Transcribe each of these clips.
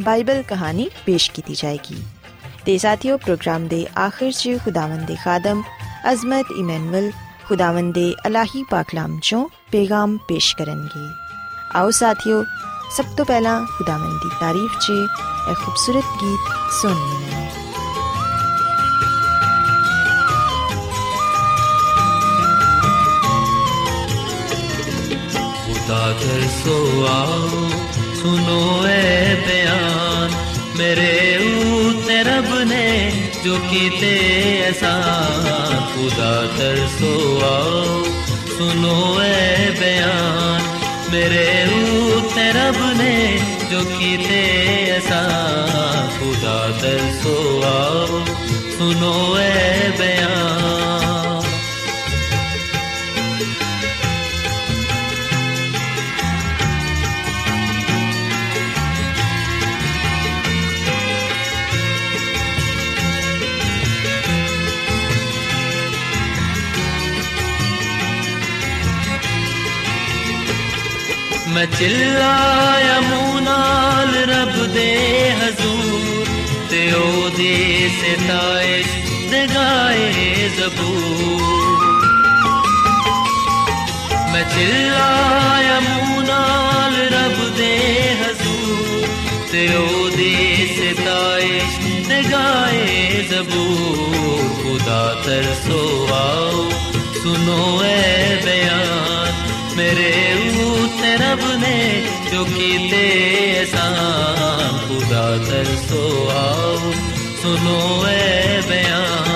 Bible ਕਹਾਣੀ ਪੇਸ਼ ਕੀਤੀ ਜਾਏਗੀ ਤੇ ਸਾਥੀਓ ਪ੍ਰੋਗਰਾਮ ਦੇ ਆਖਿਰ 'ਚ ਖੁਦਾਵੰਦ ਦੇ ਖਾਦਮ ਅਜ਼ਮਤ ਇਮਨੁਅਲ ਖੁਦਾਵੰਦ ਦੇ ਅਲਾਹੀ ਪਾਕਲਾਮ ਚੋਂ ਪੈਗਾਮ ਪੇਸ਼ ਕਰਨਗੇ ਆਓ ਸਾਥੀਓ ਸਭ ਤੋਂ ਪਹਿਲਾਂ ਖੁਦਾਵੰਦ ਦੀ ਤਾਰੀਫ 'ਚ ਇੱਕ ਖੂਬਸੂਰਤ ਗੀਤ ਸੁਣੀਏ खुदा कर सो आओ सुनो ए बयान। मेरे ऊते रब ने जो कीते एहसान, खुदा कर सो आओ। सुनो ए बयान। मेरे ऊते रब ने जो कीते एहसान, खुदा कर सो आओ। सुनो ए बयान। मैं चिल्लाया मुंह नाल रब दे हजूर ते ओदी सिताइश दे गाए जबूर मैं चिल्लाया मुंह नाल रब दे हजूर ते ओदी सिताइश दे गाए जबूर खुदा तरसो आओ सुनो ए बयान मेरे ऊते रब ने जो कीते एहसान खुदा तरसो आओ सुनो ए बयान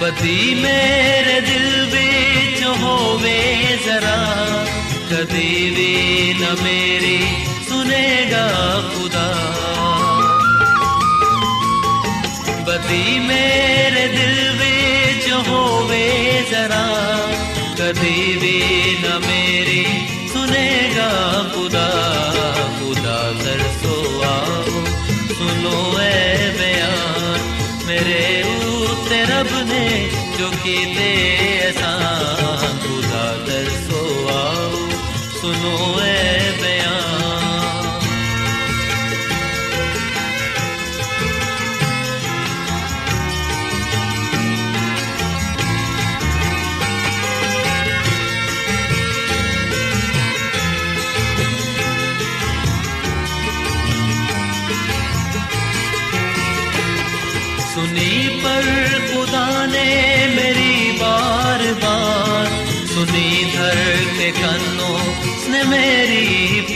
बदी मेरे कदी भी न मेरी सुनेगा खुदा। बदी मेरे दिल बिच होवे जरा कदी भी न मेरी सुनेगा खुदा। खुदा तरसो आओ, सुनो ए बयान, मेरे ऊते रब ने जो कीते एहसान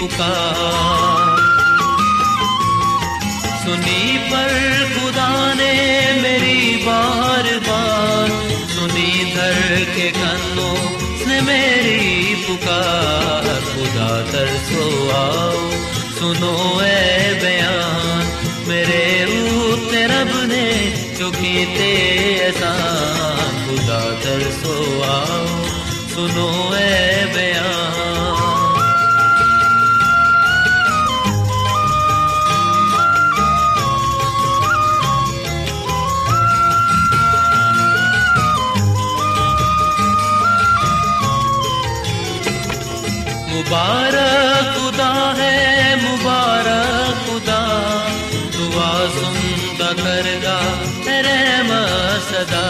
पुकार सुनी पर खुदा ने मेरी बार बार, सुनी धर के कन्नों ने मेरी पुकार। खुदा तरसो आओ, सुनो ए बयान, मेरे ऊते रब ने जो कीते एहसान। खुदा तरसो आओ, सुनो ए बयान। मुबारक खुदा है, मुबारक खुदा। दुआ सुनता करगा रहम सदा।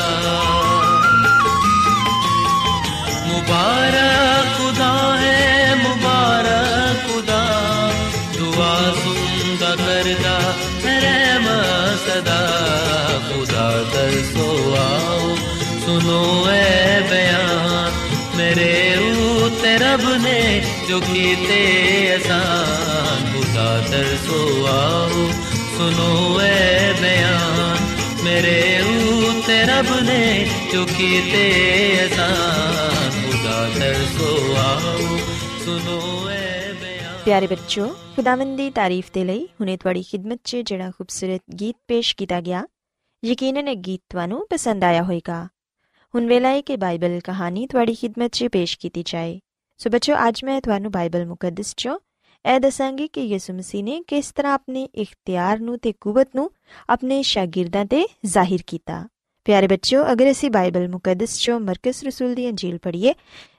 मुबारक खुदा है, मुबारक खुदा। दुआ सुनता करगा रहम सदा। खुदा कर सो आओ, सुनो है बयान। मेरे ऊ रब ने जो कीते आसान खुदा तरसो आओ सुनो ए बयान मेरे उते रब ने जो कीते आसान खुदा तरसो आओ सुनो ए बयान ਪਿਆਰੇ ਬੱਚੋ ਖੁਦਾਵੰਦ ਦੀ ਤਾਰੀਫ ਦੇ ਲਈ ਹੁਣੇ ਤੁਹਾਡੀ ਖਿਦਮਤ 'ਚ ਜਿਹੜਾ ਖੂਬਸੂਰਤ ਗੀਤ ਪੇਸ਼ ਕੀਤਾ ਗਿਆ ਯਕੀਨਨ ਇਹ ਗੀਤ ਤੁਹਾਨੂੰ ਪਸੰਦ ਆਇਆ ਹੋਵੇਗਾ ਹੁਣ ਵੇਲਾ ਹੈ ਕਿ ਬਾਈਬਲ ਕਹਾਣੀ ਤੁਹਾਡੀ ਖਿਦਮਤ 'ਚ ਪੇਸ਼ ਕੀਤੀ ਜਾਏ ਸੋ ਬੱਚੋ ਅੱਜ ਮੈਂ ਤੁਹਾਨੂੰ ਬਾਈਬਲ ਮੁਕੱਦਸ 'ਚੋਂ ਇਹ ਦੱਸਾਂਗੀ ਕਿ ਯਿਸੂ ਮਸੀਹ ਨੇ ਕਿਸ ਤਰ੍ਹਾਂ ਆਪਣੇ ਇਖਤਿਆਰ ਨੂੰ ਤੇ ਕੂਵਤ ਨੂੰ ਆਪਣੇ ਸ਼ਾਗਿਰਦਾਂ ਤੇ ਜ਼ਾਹਿਰ ਕੀਤਾ ਪਿਆਰੇ ਬੱਚਿਓ ਅਗਰ ਅਸੀਂ ਬਾਈਬਲ ਮੁਕੱਦਸ 'ਚੋਂ ਮਰਕਸ ਰਸੂਲ ਦੀ ਅੰਜੀਲ ਪੜ੍ਹੀਏ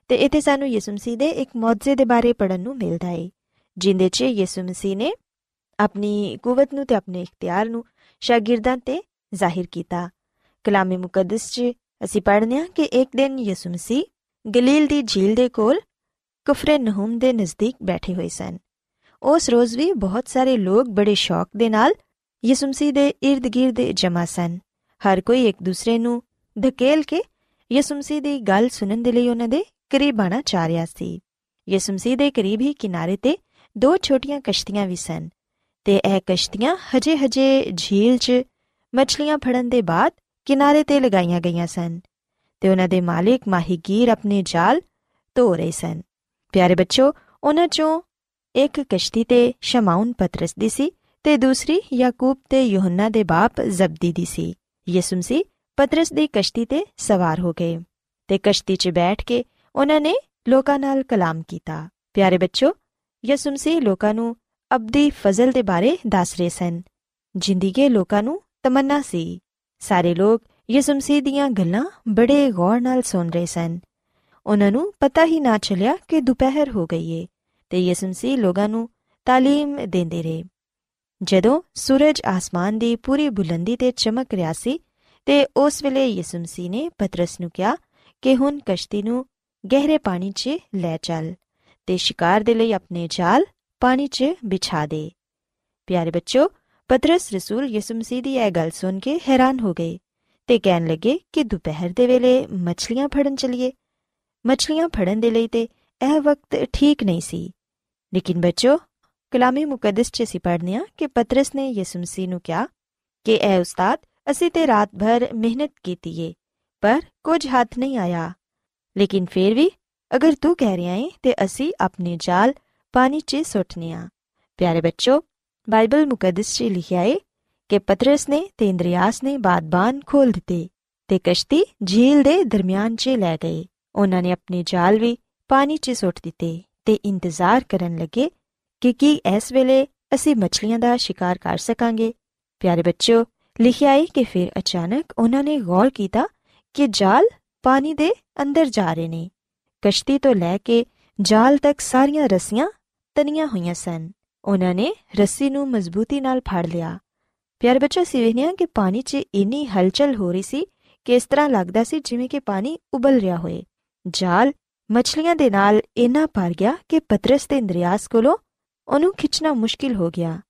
ਤੇ ਇੱਥੇ ਸਾਨੂੰ ਯਿਸੂ ਮਸੀਹ ਦੇ ਇੱਕ ਮੌਜਜ਼ੇ ਦੇ ਬਾਰੇ ਪੜਨ ਨੂੰ ਮਿਲਦਾ ਹੈ ਜਿੰਦੇ 'ਚ ਯਿਸੂ ਮਸੀਹ ਨੇ ਆਪਣੀ ਕੂਵਤ ਨੂੰ ਤੇ ਆਪਣੇ ਇਖਤਿਆਰ ਨੂੰ ਸ਼ਾਗਿਰਦਾਂ ਤੇ ਜ਼ਾਹਿਰ ਕੀਤਾ ਕਲਾਮੇ ਮੁਕੱਦਸ 'ਚ ਅਸੀਂ ਪੜ੍ਹਨੇ ਆ ਕਿ ਇੱਕ ਦਿਨ ਯਿਸੂ ਮਸੀਹ ਗਲੀਲ ਦੀ ਝੀਲ ਦੇ ਕੋਲ ਕੁਫਰੇ ਨਹੂਮ ਦੇ ਨਜ਼ਦੀਕ ਬੈਠੇ ਹੋਏ ਸਨ। ਉਸ ਰੋਜ਼ ਵੀ ਬਹੁਤ ਸਾਰੇ ਲੋਕ ਬੜੇ ਸ਼ੌਕ ਦੇ ਨਾਲ ਯਿਸੂ ਮਸੀਹ ਦੇ ird-gird ਜਮਾ ਸਨ। ਹਰ ਕੋਈ ਇੱਕ ਦੂਸਰੇ ਨੂੰ ਧਕੇਲ ਕੇ ਯਿਸੂ ਮਸੀਹ ਦੀ ਗੱਲ ਸੁਣਨ ਦੇ ਲਈ ਉਹਨਾਂ ਦੇ ਕਰੀਬ ਆਣਾ ਚਾਹ ਰਿਹਾ ਸੀ। ਯਿਸੂ ਮਸੀਹ ਦੇ ਕਰੀਬ ਹੀ ਕਿਨਾਰੇ ਤੇ ਦੋ ਛੋਟੀਆਂ ਕਸ਼ਤੀਆਂ ਵੀ ਸਨ ਤੇ ਇਹ ਕਸ਼ਤੀਆਂ ਹਜੇ-ਹਜੇ ਝੀਲ 'ਚ ਮੱਛਲੀਆਂ ਫੜਨ ਦੇ ਬਾਅਦ ਕਿਨਾਰੇ ਤੇ ਲਗਾਈਆਂ ਗਈਆਂ ਸਨ ਤੇ ਉਹਨਾਂ ਦੇ ਮਾਲਿਕ ਮਾਹੀਗੀਰ ਆਪਣੇ ਜਾਲ ਧੋ ਰਹੇ ਸਨ। ਪਿਆਰੇ ਬੱਚੋ ਉਹਨਾਂ 'ਚੋਂ ਇੱਕ ਕਸ਼ਤੀ ਤੇ ਸ਼ਮਾਉਨ ਪਤਰਸ ਦੀ ਸੀ ਤੇ ਦੂਸਰੀ ਯਾਕੂਬ ਤੇ ਯੋਹੰਨਾ ਦੇ ਬਾਪ ਜ਼ਬਦੀ ਦੀ ਸੀ ਯਿਸੂ ਮਸੀਹ ਪਤਰਸ ਦੀ ਕਸ਼ਤੀ ਤੇ ਸਵਾਰ ਹੋ ਗਏ ਤੇ ਕਸ਼ਤੀ 'ਚ ਬੈਠ ਕੇ ਉਹਨਾਂ ਨੇ ਲੋਕਾਂ ਨਾਲ ਕਲਾਮ ਕੀਤਾ ਪਿਆਰੇ ਬੱਚੋ ਯਿਸੂ ਮਸੀਹ ਲੋਕਾਂ ਨੂੰ ਅਬਦੀ ਫਜ਼ਲ ਦੇ ਬਾਰੇ ਦੱਸ ਰਹੇ ਸਨ ਜ਼ਿੰਦਗੀ ਲੋਕਾਂ ਨੂੰ ਤਮੰਨਾ ਸੀ ਸਾਰੇ ਲੋਕ ਯਿਸੂ ਮਸੀਹ ਦੀਆਂ ਗੱਲਾਂ ਬੜੇ ਗੌਰ ਨਾਲ ਸੁਣ ਰਹੇ ਸਨ ਉਹਨਾਂ ਨੂੰ ਪਤਾ ਹੀ ਨਾ ਚੱਲਿਆ ਕਿ ਦੁਪਹਿਰ ਹੋ ਗਈ ਏ ਤੇ ਯਿਸੂ ਮਸੀਹ ਲੋਕਾਂ ਨੂੰ ਤਾਲੀਮ ਦਿੰਦੇ ਰਹੇ। ਜਦੋਂ ਸੂਰਜ ਆਸਮਾਨ ਦੀ ਪੂਰੀ ਬੁਲੰਦੀ ਤੇ ਚਮਕ ਰਿਹਾ ਸੀ ਤੇ ਉਸ ਵੇਲੇ ਯਿਸੂ ਮਸੀਹ ਨੇ ਪਤਰਸ ਨੂੰ ਕਿਹਾ ਕਿ ਹੁਣ ਕਸ਼ਤੀ ਨੂੰ ਗਹਿਰੇ ਪਾਣੀ 'ਚ ਲੈ ਚੱਲ ਤੇ ਸ਼ਿਕਾਰ ਦੇ ਲਈ ਆਪਣੇ ਜਾਲ ਪਾਣੀ 'ਚ ਵਿਛਾ ਦੇ। ਪਿਆਰੇ ਬੱਚੋ, ਪਤਰਸ ਰਸੂਲ ਯਿਸੂ ਮਸੀਹ ਦੀ ਇਹ ਗੱਲ ਸੁਣ ਕੇ ਹੈਰਾਨ ਹੋ ਗਏ ਤੇ ਕਹਿਣ ਲੱਗੇ ਕਿ ਦੁਪਹਿਰ ਦੇ ਵੇਲੇ ਮੱਛਲੀਆਂ ਫੜਨ ਚਲੀਏ। ਮੱਛਲੀਆਂ ਫੜਨ ਦੇ ਲਈ ਤੇ ਇਹ ਵਕਤ ਠੀਕ ਨਹੀਂ ਸੀ ਲੇਕਿਨ ਬੱਚੋ ਕਲਾਮੀ ਮੁਕੱਦਸ 'ਚ ਅਸੀਂ ਪੜ੍ਹਨੇ ਆ ਕਿ ਪਤਰਸ ਨੇ ਯਿਸੂ ਮਸੀਹ ਨੂੰ ਕਿਹਾ ਕਿ ਐ ਉਸਤਾਦ ਅਸੀਂ ਤੇ ਰਾਤ ਭਰ ਮਿਹਨਤ ਕੀਤੀ ਏ ਪਰ ਕੁਝ ਹੱਥ ਨਹੀਂ ਆਇਆ ਲੇਕਿਨ ਫੇਰ ਵੀ ਅਗਰ ਤੂੰ ਕਹਿ ਰਿਹਾ ਏ ਤੇ ਅਸੀਂ ਆਪਣੇ ਜਾਲ ਪਾਣੀ 'ਚ ਸੁੱਟਨੇ ਆ ਪਿਆਰੇ ਬੱਚੋ ਬਾਈਬਲ ਮੁਕੱਦਸ 'ਚ ਲਿਖਿਆ ਏ ਕਿ ਪਤਰਸ ਨੇ ਤੇ ਇੰਦਰੀਆਸ ਨੇ ਬਾਦਬਾਨ ਖੋਲ ਦਿੱਤੇ ਤੇ ਕਸ਼ਤੀ ਝੀਲ ਦੇ ਦਰਮਿਆਨ 'ਚ ਲੈ ਗਏ ਉਹਨਾਂ ਨੇ ਆਪਣੇ ਜਾਲ ਵੀ ਪਾਣੀ 'ਚ ਸੁੱਟ ਦਿੱਤੇ ਤੇ ਇੰਤਜ਼ਾਰ ਕਰਨ ਲੱਗੇ ਕਿ ਕੀ ਇਸ ਵੇਲੇ ਅਸੀਂ ਮੱਛਲੀਆਂ ਦਾ ਸ਼ਿਕਾਰ ਕਰ ਸਕਾਂਗੇ। ਪਿਆਰੇ ਬੱਚਿਓ, ਲਿਖਿਆ ਹੈ ਕਿ ਫਿਰ ਅਚਾਨਕ ਉਹਨਾਂ ਨੇ ਗੌਰ ਕੀਤਾ ਕਿ ਜਾਲ ਪਾਣੀ ਦੇ ਅੰਦਰ ਜਾ ਰਹੇ ਨੇ। ਕਸ਼ਤੀ ਤੋਂ ਲੈ ਕੇ ਜਾਲ ਤੱਕ ਸਾਰੀਆਂ ਰੱਸੀਆਂ ਤਨੀਆਂ ਹੋਈਆਂ ਸਨ। ਉਹਨਾਂ ਨੇ ਰੱਸੀ ਨੂੰ ਮਜ਼ਬੂਤੀ ਨਾਲ ਫੜ ਲਿਆ। ਪਿਆਰੇ ਬੱਚੋ ਸਿਵਹਨੀਆਂ ਕਿ ਪਾਣੀ 'ਚ ਇੰਨੀ ਹਲਚਲ ਹੋ ਰਹੀ ਸੀ ਕਿ ਇਸ ਤਰ੍ਹਾਂ ਲੱਗਦਾ ਸੀ ਜਿਵੇਂ ਕਿ ਪਾਣੀ ਉਬਲ ਰਿਹਾ ਹੋਏ ਜਾਲ ਮੱਛਲੀਆਂ ਦੇ ਨਾਲ ਇੰਨਾ ਭਰ ਗਿਆ ਕਿ ਪਤਰਸ ਤੇ ਇੰਦਰੀਆਸ ਕੋਲੋਂ ਉਹਨੂੰ ਖਿੱਚਣਾ ਮੁਸ਼ਕਿਲ ਹੋ ਗਿਆ।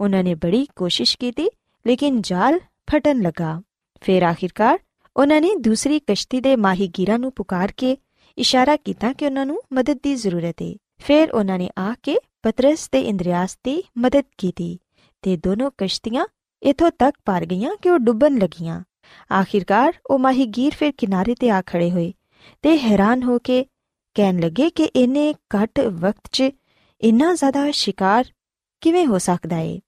ਉਹਨਾਂ ਨੇ ਬੜੀ ਕੋਸ਼ਿਸ਼ ਕੀਤੀ, ਲੇਕਿਨ ਜਾਲ ਫਟਣ ਲੱਗਾ। ਫਿਰ ਆਖਿਰਕਾਰ ਉਹਨਾਂ ਨੇ ਦੂਸਰੀ ਕਸ਼ਤੀ ਦੇ ਮਾਹੀਗੀਰਾਂ ਨੂੰ ਪੁਕਾਰ ਕੇ ਇਸ਼ਾਰਾ ਕੀਤਾ ਕਿ ਉਹਨਾਂ ਨੂੰ ਮਦਦ ਦੀ ਜ਼ਰੂਰਤ ਹੈ ਫਿਰ ਉਹਨਾਂ ਨੇ ਆ ਕੇ ਪਤਰਸ ਤੇ ਇੰਦਰੀਆਸ ਦੀ ਮਦਦ ਕੀਤੀ ਤੇ ਦੋਨੋਂ ਕਸ਼ਤੀਆਂ ਇਥੋਂ ਤੱਕ ਪਾਰ ਗਈਆਂ ਕਿ ਉਹ ਡੁੱਬਣ ਲੱਗੀਆਂ। ਆਖਿਰਕਾਰ ਉਹ ਮਾਹੀਗੀਰ ਫਿਰ ਕਿਨਾਰੇ ਤੇ ਆ ਖੜੇ ਹੋਏ। ਤੇ ਹੈਰਾਨ ਹੋ ਕੇ ਕਹਿਣ ਲੱਗੇ ਕਿ ਇਹਨੇ ਘੱਟ ਵਕਤ 'ਚ ਇੰਨਾ ਜ਼ਿਆਦਾ ਸ਼ਿਕਾਰ ਕਿਵੇਂ ਹੋ ਸਕਦਾ ਏ?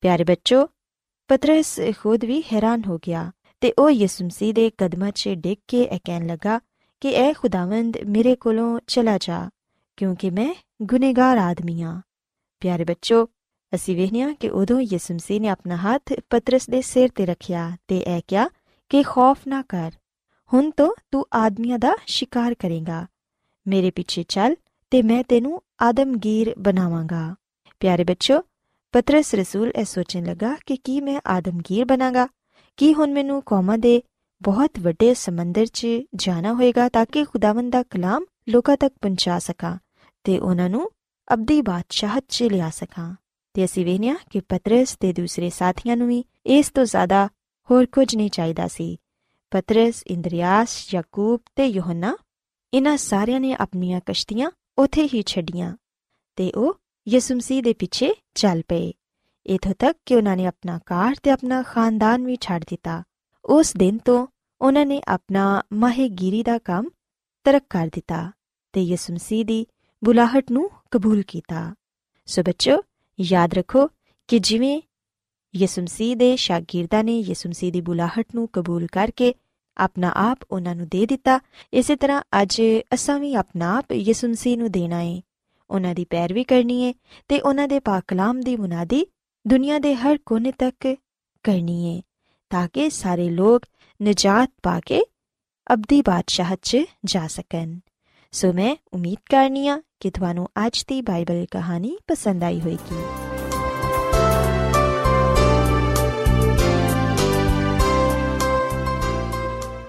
ਪਿਆਰੇ ਬੱਚੋ, ਪਤਰਸ ਖੁਦ ਵੀ ਹੈਰਾਨ ਹੋ ਗਿਆ ਤੇ ਉਹ ਯਿਸੂ ਮਸੀਹ ਦੇ ਕਦਮਾਂ 'ਚ ਡਿੱਗ ਕੇ ਇਹ ਕਹਿਣ ਲੱਗਾ ਕਿ ਐ ਖੁਦਾਵੰਦ ਮੇਰੇ ਕੋਲੋਂ ਚਲਾ ਜਾ, ਕਿਉਂਕਿ ਮੈਂ ਗੁਨੇਗਾਰ ਆਦਮੀ ਹਾਂ ਪਿਆਰੇ ਬੱਚੋ, ਅਸੀਂ ਵੇਖਿਆ ਕਿ ਉਦੋਂ ਯਿਸੂ ਮਸੀਹ ਨੇ ਆਪਣਾ ਹੱਥ ਪਤਰਸ ਦੇ ਸਿਰ ਤੇ ਰੱਖਿਆ ਤੇ ਇਹ ਕਿਹਾ ਕਿ ਖੌਫ ਨਾ ਕਰ। ਹੁਣ ਤੋਂ ਤੂੰ ਆਦਮੀਆਂ ਦਾ ਸ਼ਿਕਾਰ ਕਰੇਗਾ। ਮੇਰੇ ਪਿੱਛੇ ਚੱਲ ਤੇ ਮੈਂ ਤੈਨੂੰ ਆਦਮਗੀਰ ਬਣਾਵਾਂਗਾ। ਪਿਆਰੇ ਬੱਚੋ, ਪਤਰਸ ਰਸੂਲ ਇਹ ਸੋਚਣ ਲੱਗਾ ਕਿ ਕੀ ਮੈਂ ਆਦਮਗੀਰ ਬਣਾਗਾ? ਕੀ ਹੁਣ ਮੈਨੂੰ ਕੌਮਾਂ ਦੇ ਬਹੁਤ ਵੱਡੇ ਸਮੁੰਦਰ 'ਚ ਜਾਣਾ ਹੋਏਗਾ ਤਾਂ ਕਿ ਖੁਦਾਵੰਦ ਦਾ ਕਲਾਮ ਲੋਕਾਂ ਤੱਕ ਪਹੁੰਚਾ ਸਕਾਂ ਤੇ ਉਹਨਾਂ ਨੂੰ ਅਬਦੀ ਬਾਦਸ਼ਾਹਤ 'ਚ ਲਿਆ ਸਕਾਂ। ਤੇ ਅਸੀਂ ਵੇਖਿਆ ਕਿ ਪਤਰਸ ਤੇ ਦੂਸਰੇ ਸਾਥੀਆਂ ਨੂੰ ਵੀ ਇਸ ਤੋਂ ਜ਼ਿਆਦਾ ਹੋਰ ਕੁਝ ਨਹੀਂ ਚਾਹੀਦਾ ਸੀ। ਪਤਰਸ, ਇੰਦਰੀਆਸ, ਯਾਕੂਬ ਤੇ ਯੋਹਨਾ ਇਹਨਾਂ ਸਾਰਿਆਂ ਨੇ ਆਪਣੀਆਂ ਕਸ਼ਤੀਆਂ ਉਥੇ ਹੀ ਛੱਡੀਆਂ ਤੇ ਉਹ ਯਿਸੂ ਮਸੀਹ ਦੇ ਪਿੱਛੇ ਚੱਲ ਪਏ। ਇਥੋਂ ਤੱਕ ਕਿ ਉਹਨਾਂ ਨੇ ਆਪਣਾ ਕਾਰ ਤੇ ਆਪਣਾ ਖਾਨਦਾਨ ਵੀ ਛੱਡ ਦਿੱਤਾ। ਉਸ ਦਿਨ ਤੋਂ ਉਹਨਾਂ ਨੇ ਆਪਣਾ ਮਾਹਿਗੀਰੀ ਦਾ ਕੰਮ ਤਰਕ ਕਰ ਦਿੱਤਾ ਤੇ ਯਿਸੂ ਮਸੀਹ ਦੀ ਬੁਲਾਹਟ ਨੂੰ ਕਬੂਲ ਕੀਤਾ। ਸੋ ਬੱਚੋ, ਯਾਦ ਰੱਖੋ ਕਿ ਜਿਵੇਂ ਯਿਸੂ ਮਸੀਹ ਦੇ ਸ਼ਾਗਿਰਦਾਂ ਨੇ ਯਿਸੂ ਮਸੀਹ ਦੀ ਬੁਲਾਹਟ ਨੂੰ ਕਬੂਲ ਕਰਕੇ ਆਪਣਾ ਆਪ ਉਹਨਾਂ ਨੂੰ ਦੇ ਦਿੱਤਾ। ਇਸੇ ਤਰ੍ਹਾਂ ਅੱਜ ਅਸਾਂ ਵੀ ਆਪਣਾ ਆਪ ਯਿਸੂ ਮਸੀਹ ਨੂੰ ਦੇਣਾ ਹੈ ਉਹਨਾਂ ਦੀ ਪੈਰਵੀ ਕਰਨੀ ਹੈ ਤੇ ਉਹਨਾਂ ਦੇ ਪਾਕ ਕਲਾਮ ਦੀ ਮੁਨਾਦੀ ਦੁਨੀਆ ਦੇ ਹਰ ਕੋਨੇ ਤੱਕ ਕਰਨੀ ਹੈ ਤਾਂ ਕਿ ਸਾਰੇ ਲੋਕ ਨਜਾਤ ਪਾ ਕੇ ਅਬਦੀ ਬਾਦਸ਼ਾਹਤ 'ਚ ਜਾ ਸਕਣ। ਸੋ ਮੈਂ ਉਮੀਦ ਕਰਨੀਆ ਕਿ ਤੁਹਾਨੂੰ ਅੱਜ ਦੀ ਬਾਈਬਲ ਕਹਾਣੀ ਪਸੰਦ ਆਈ ਹੋਵੇਗੀ।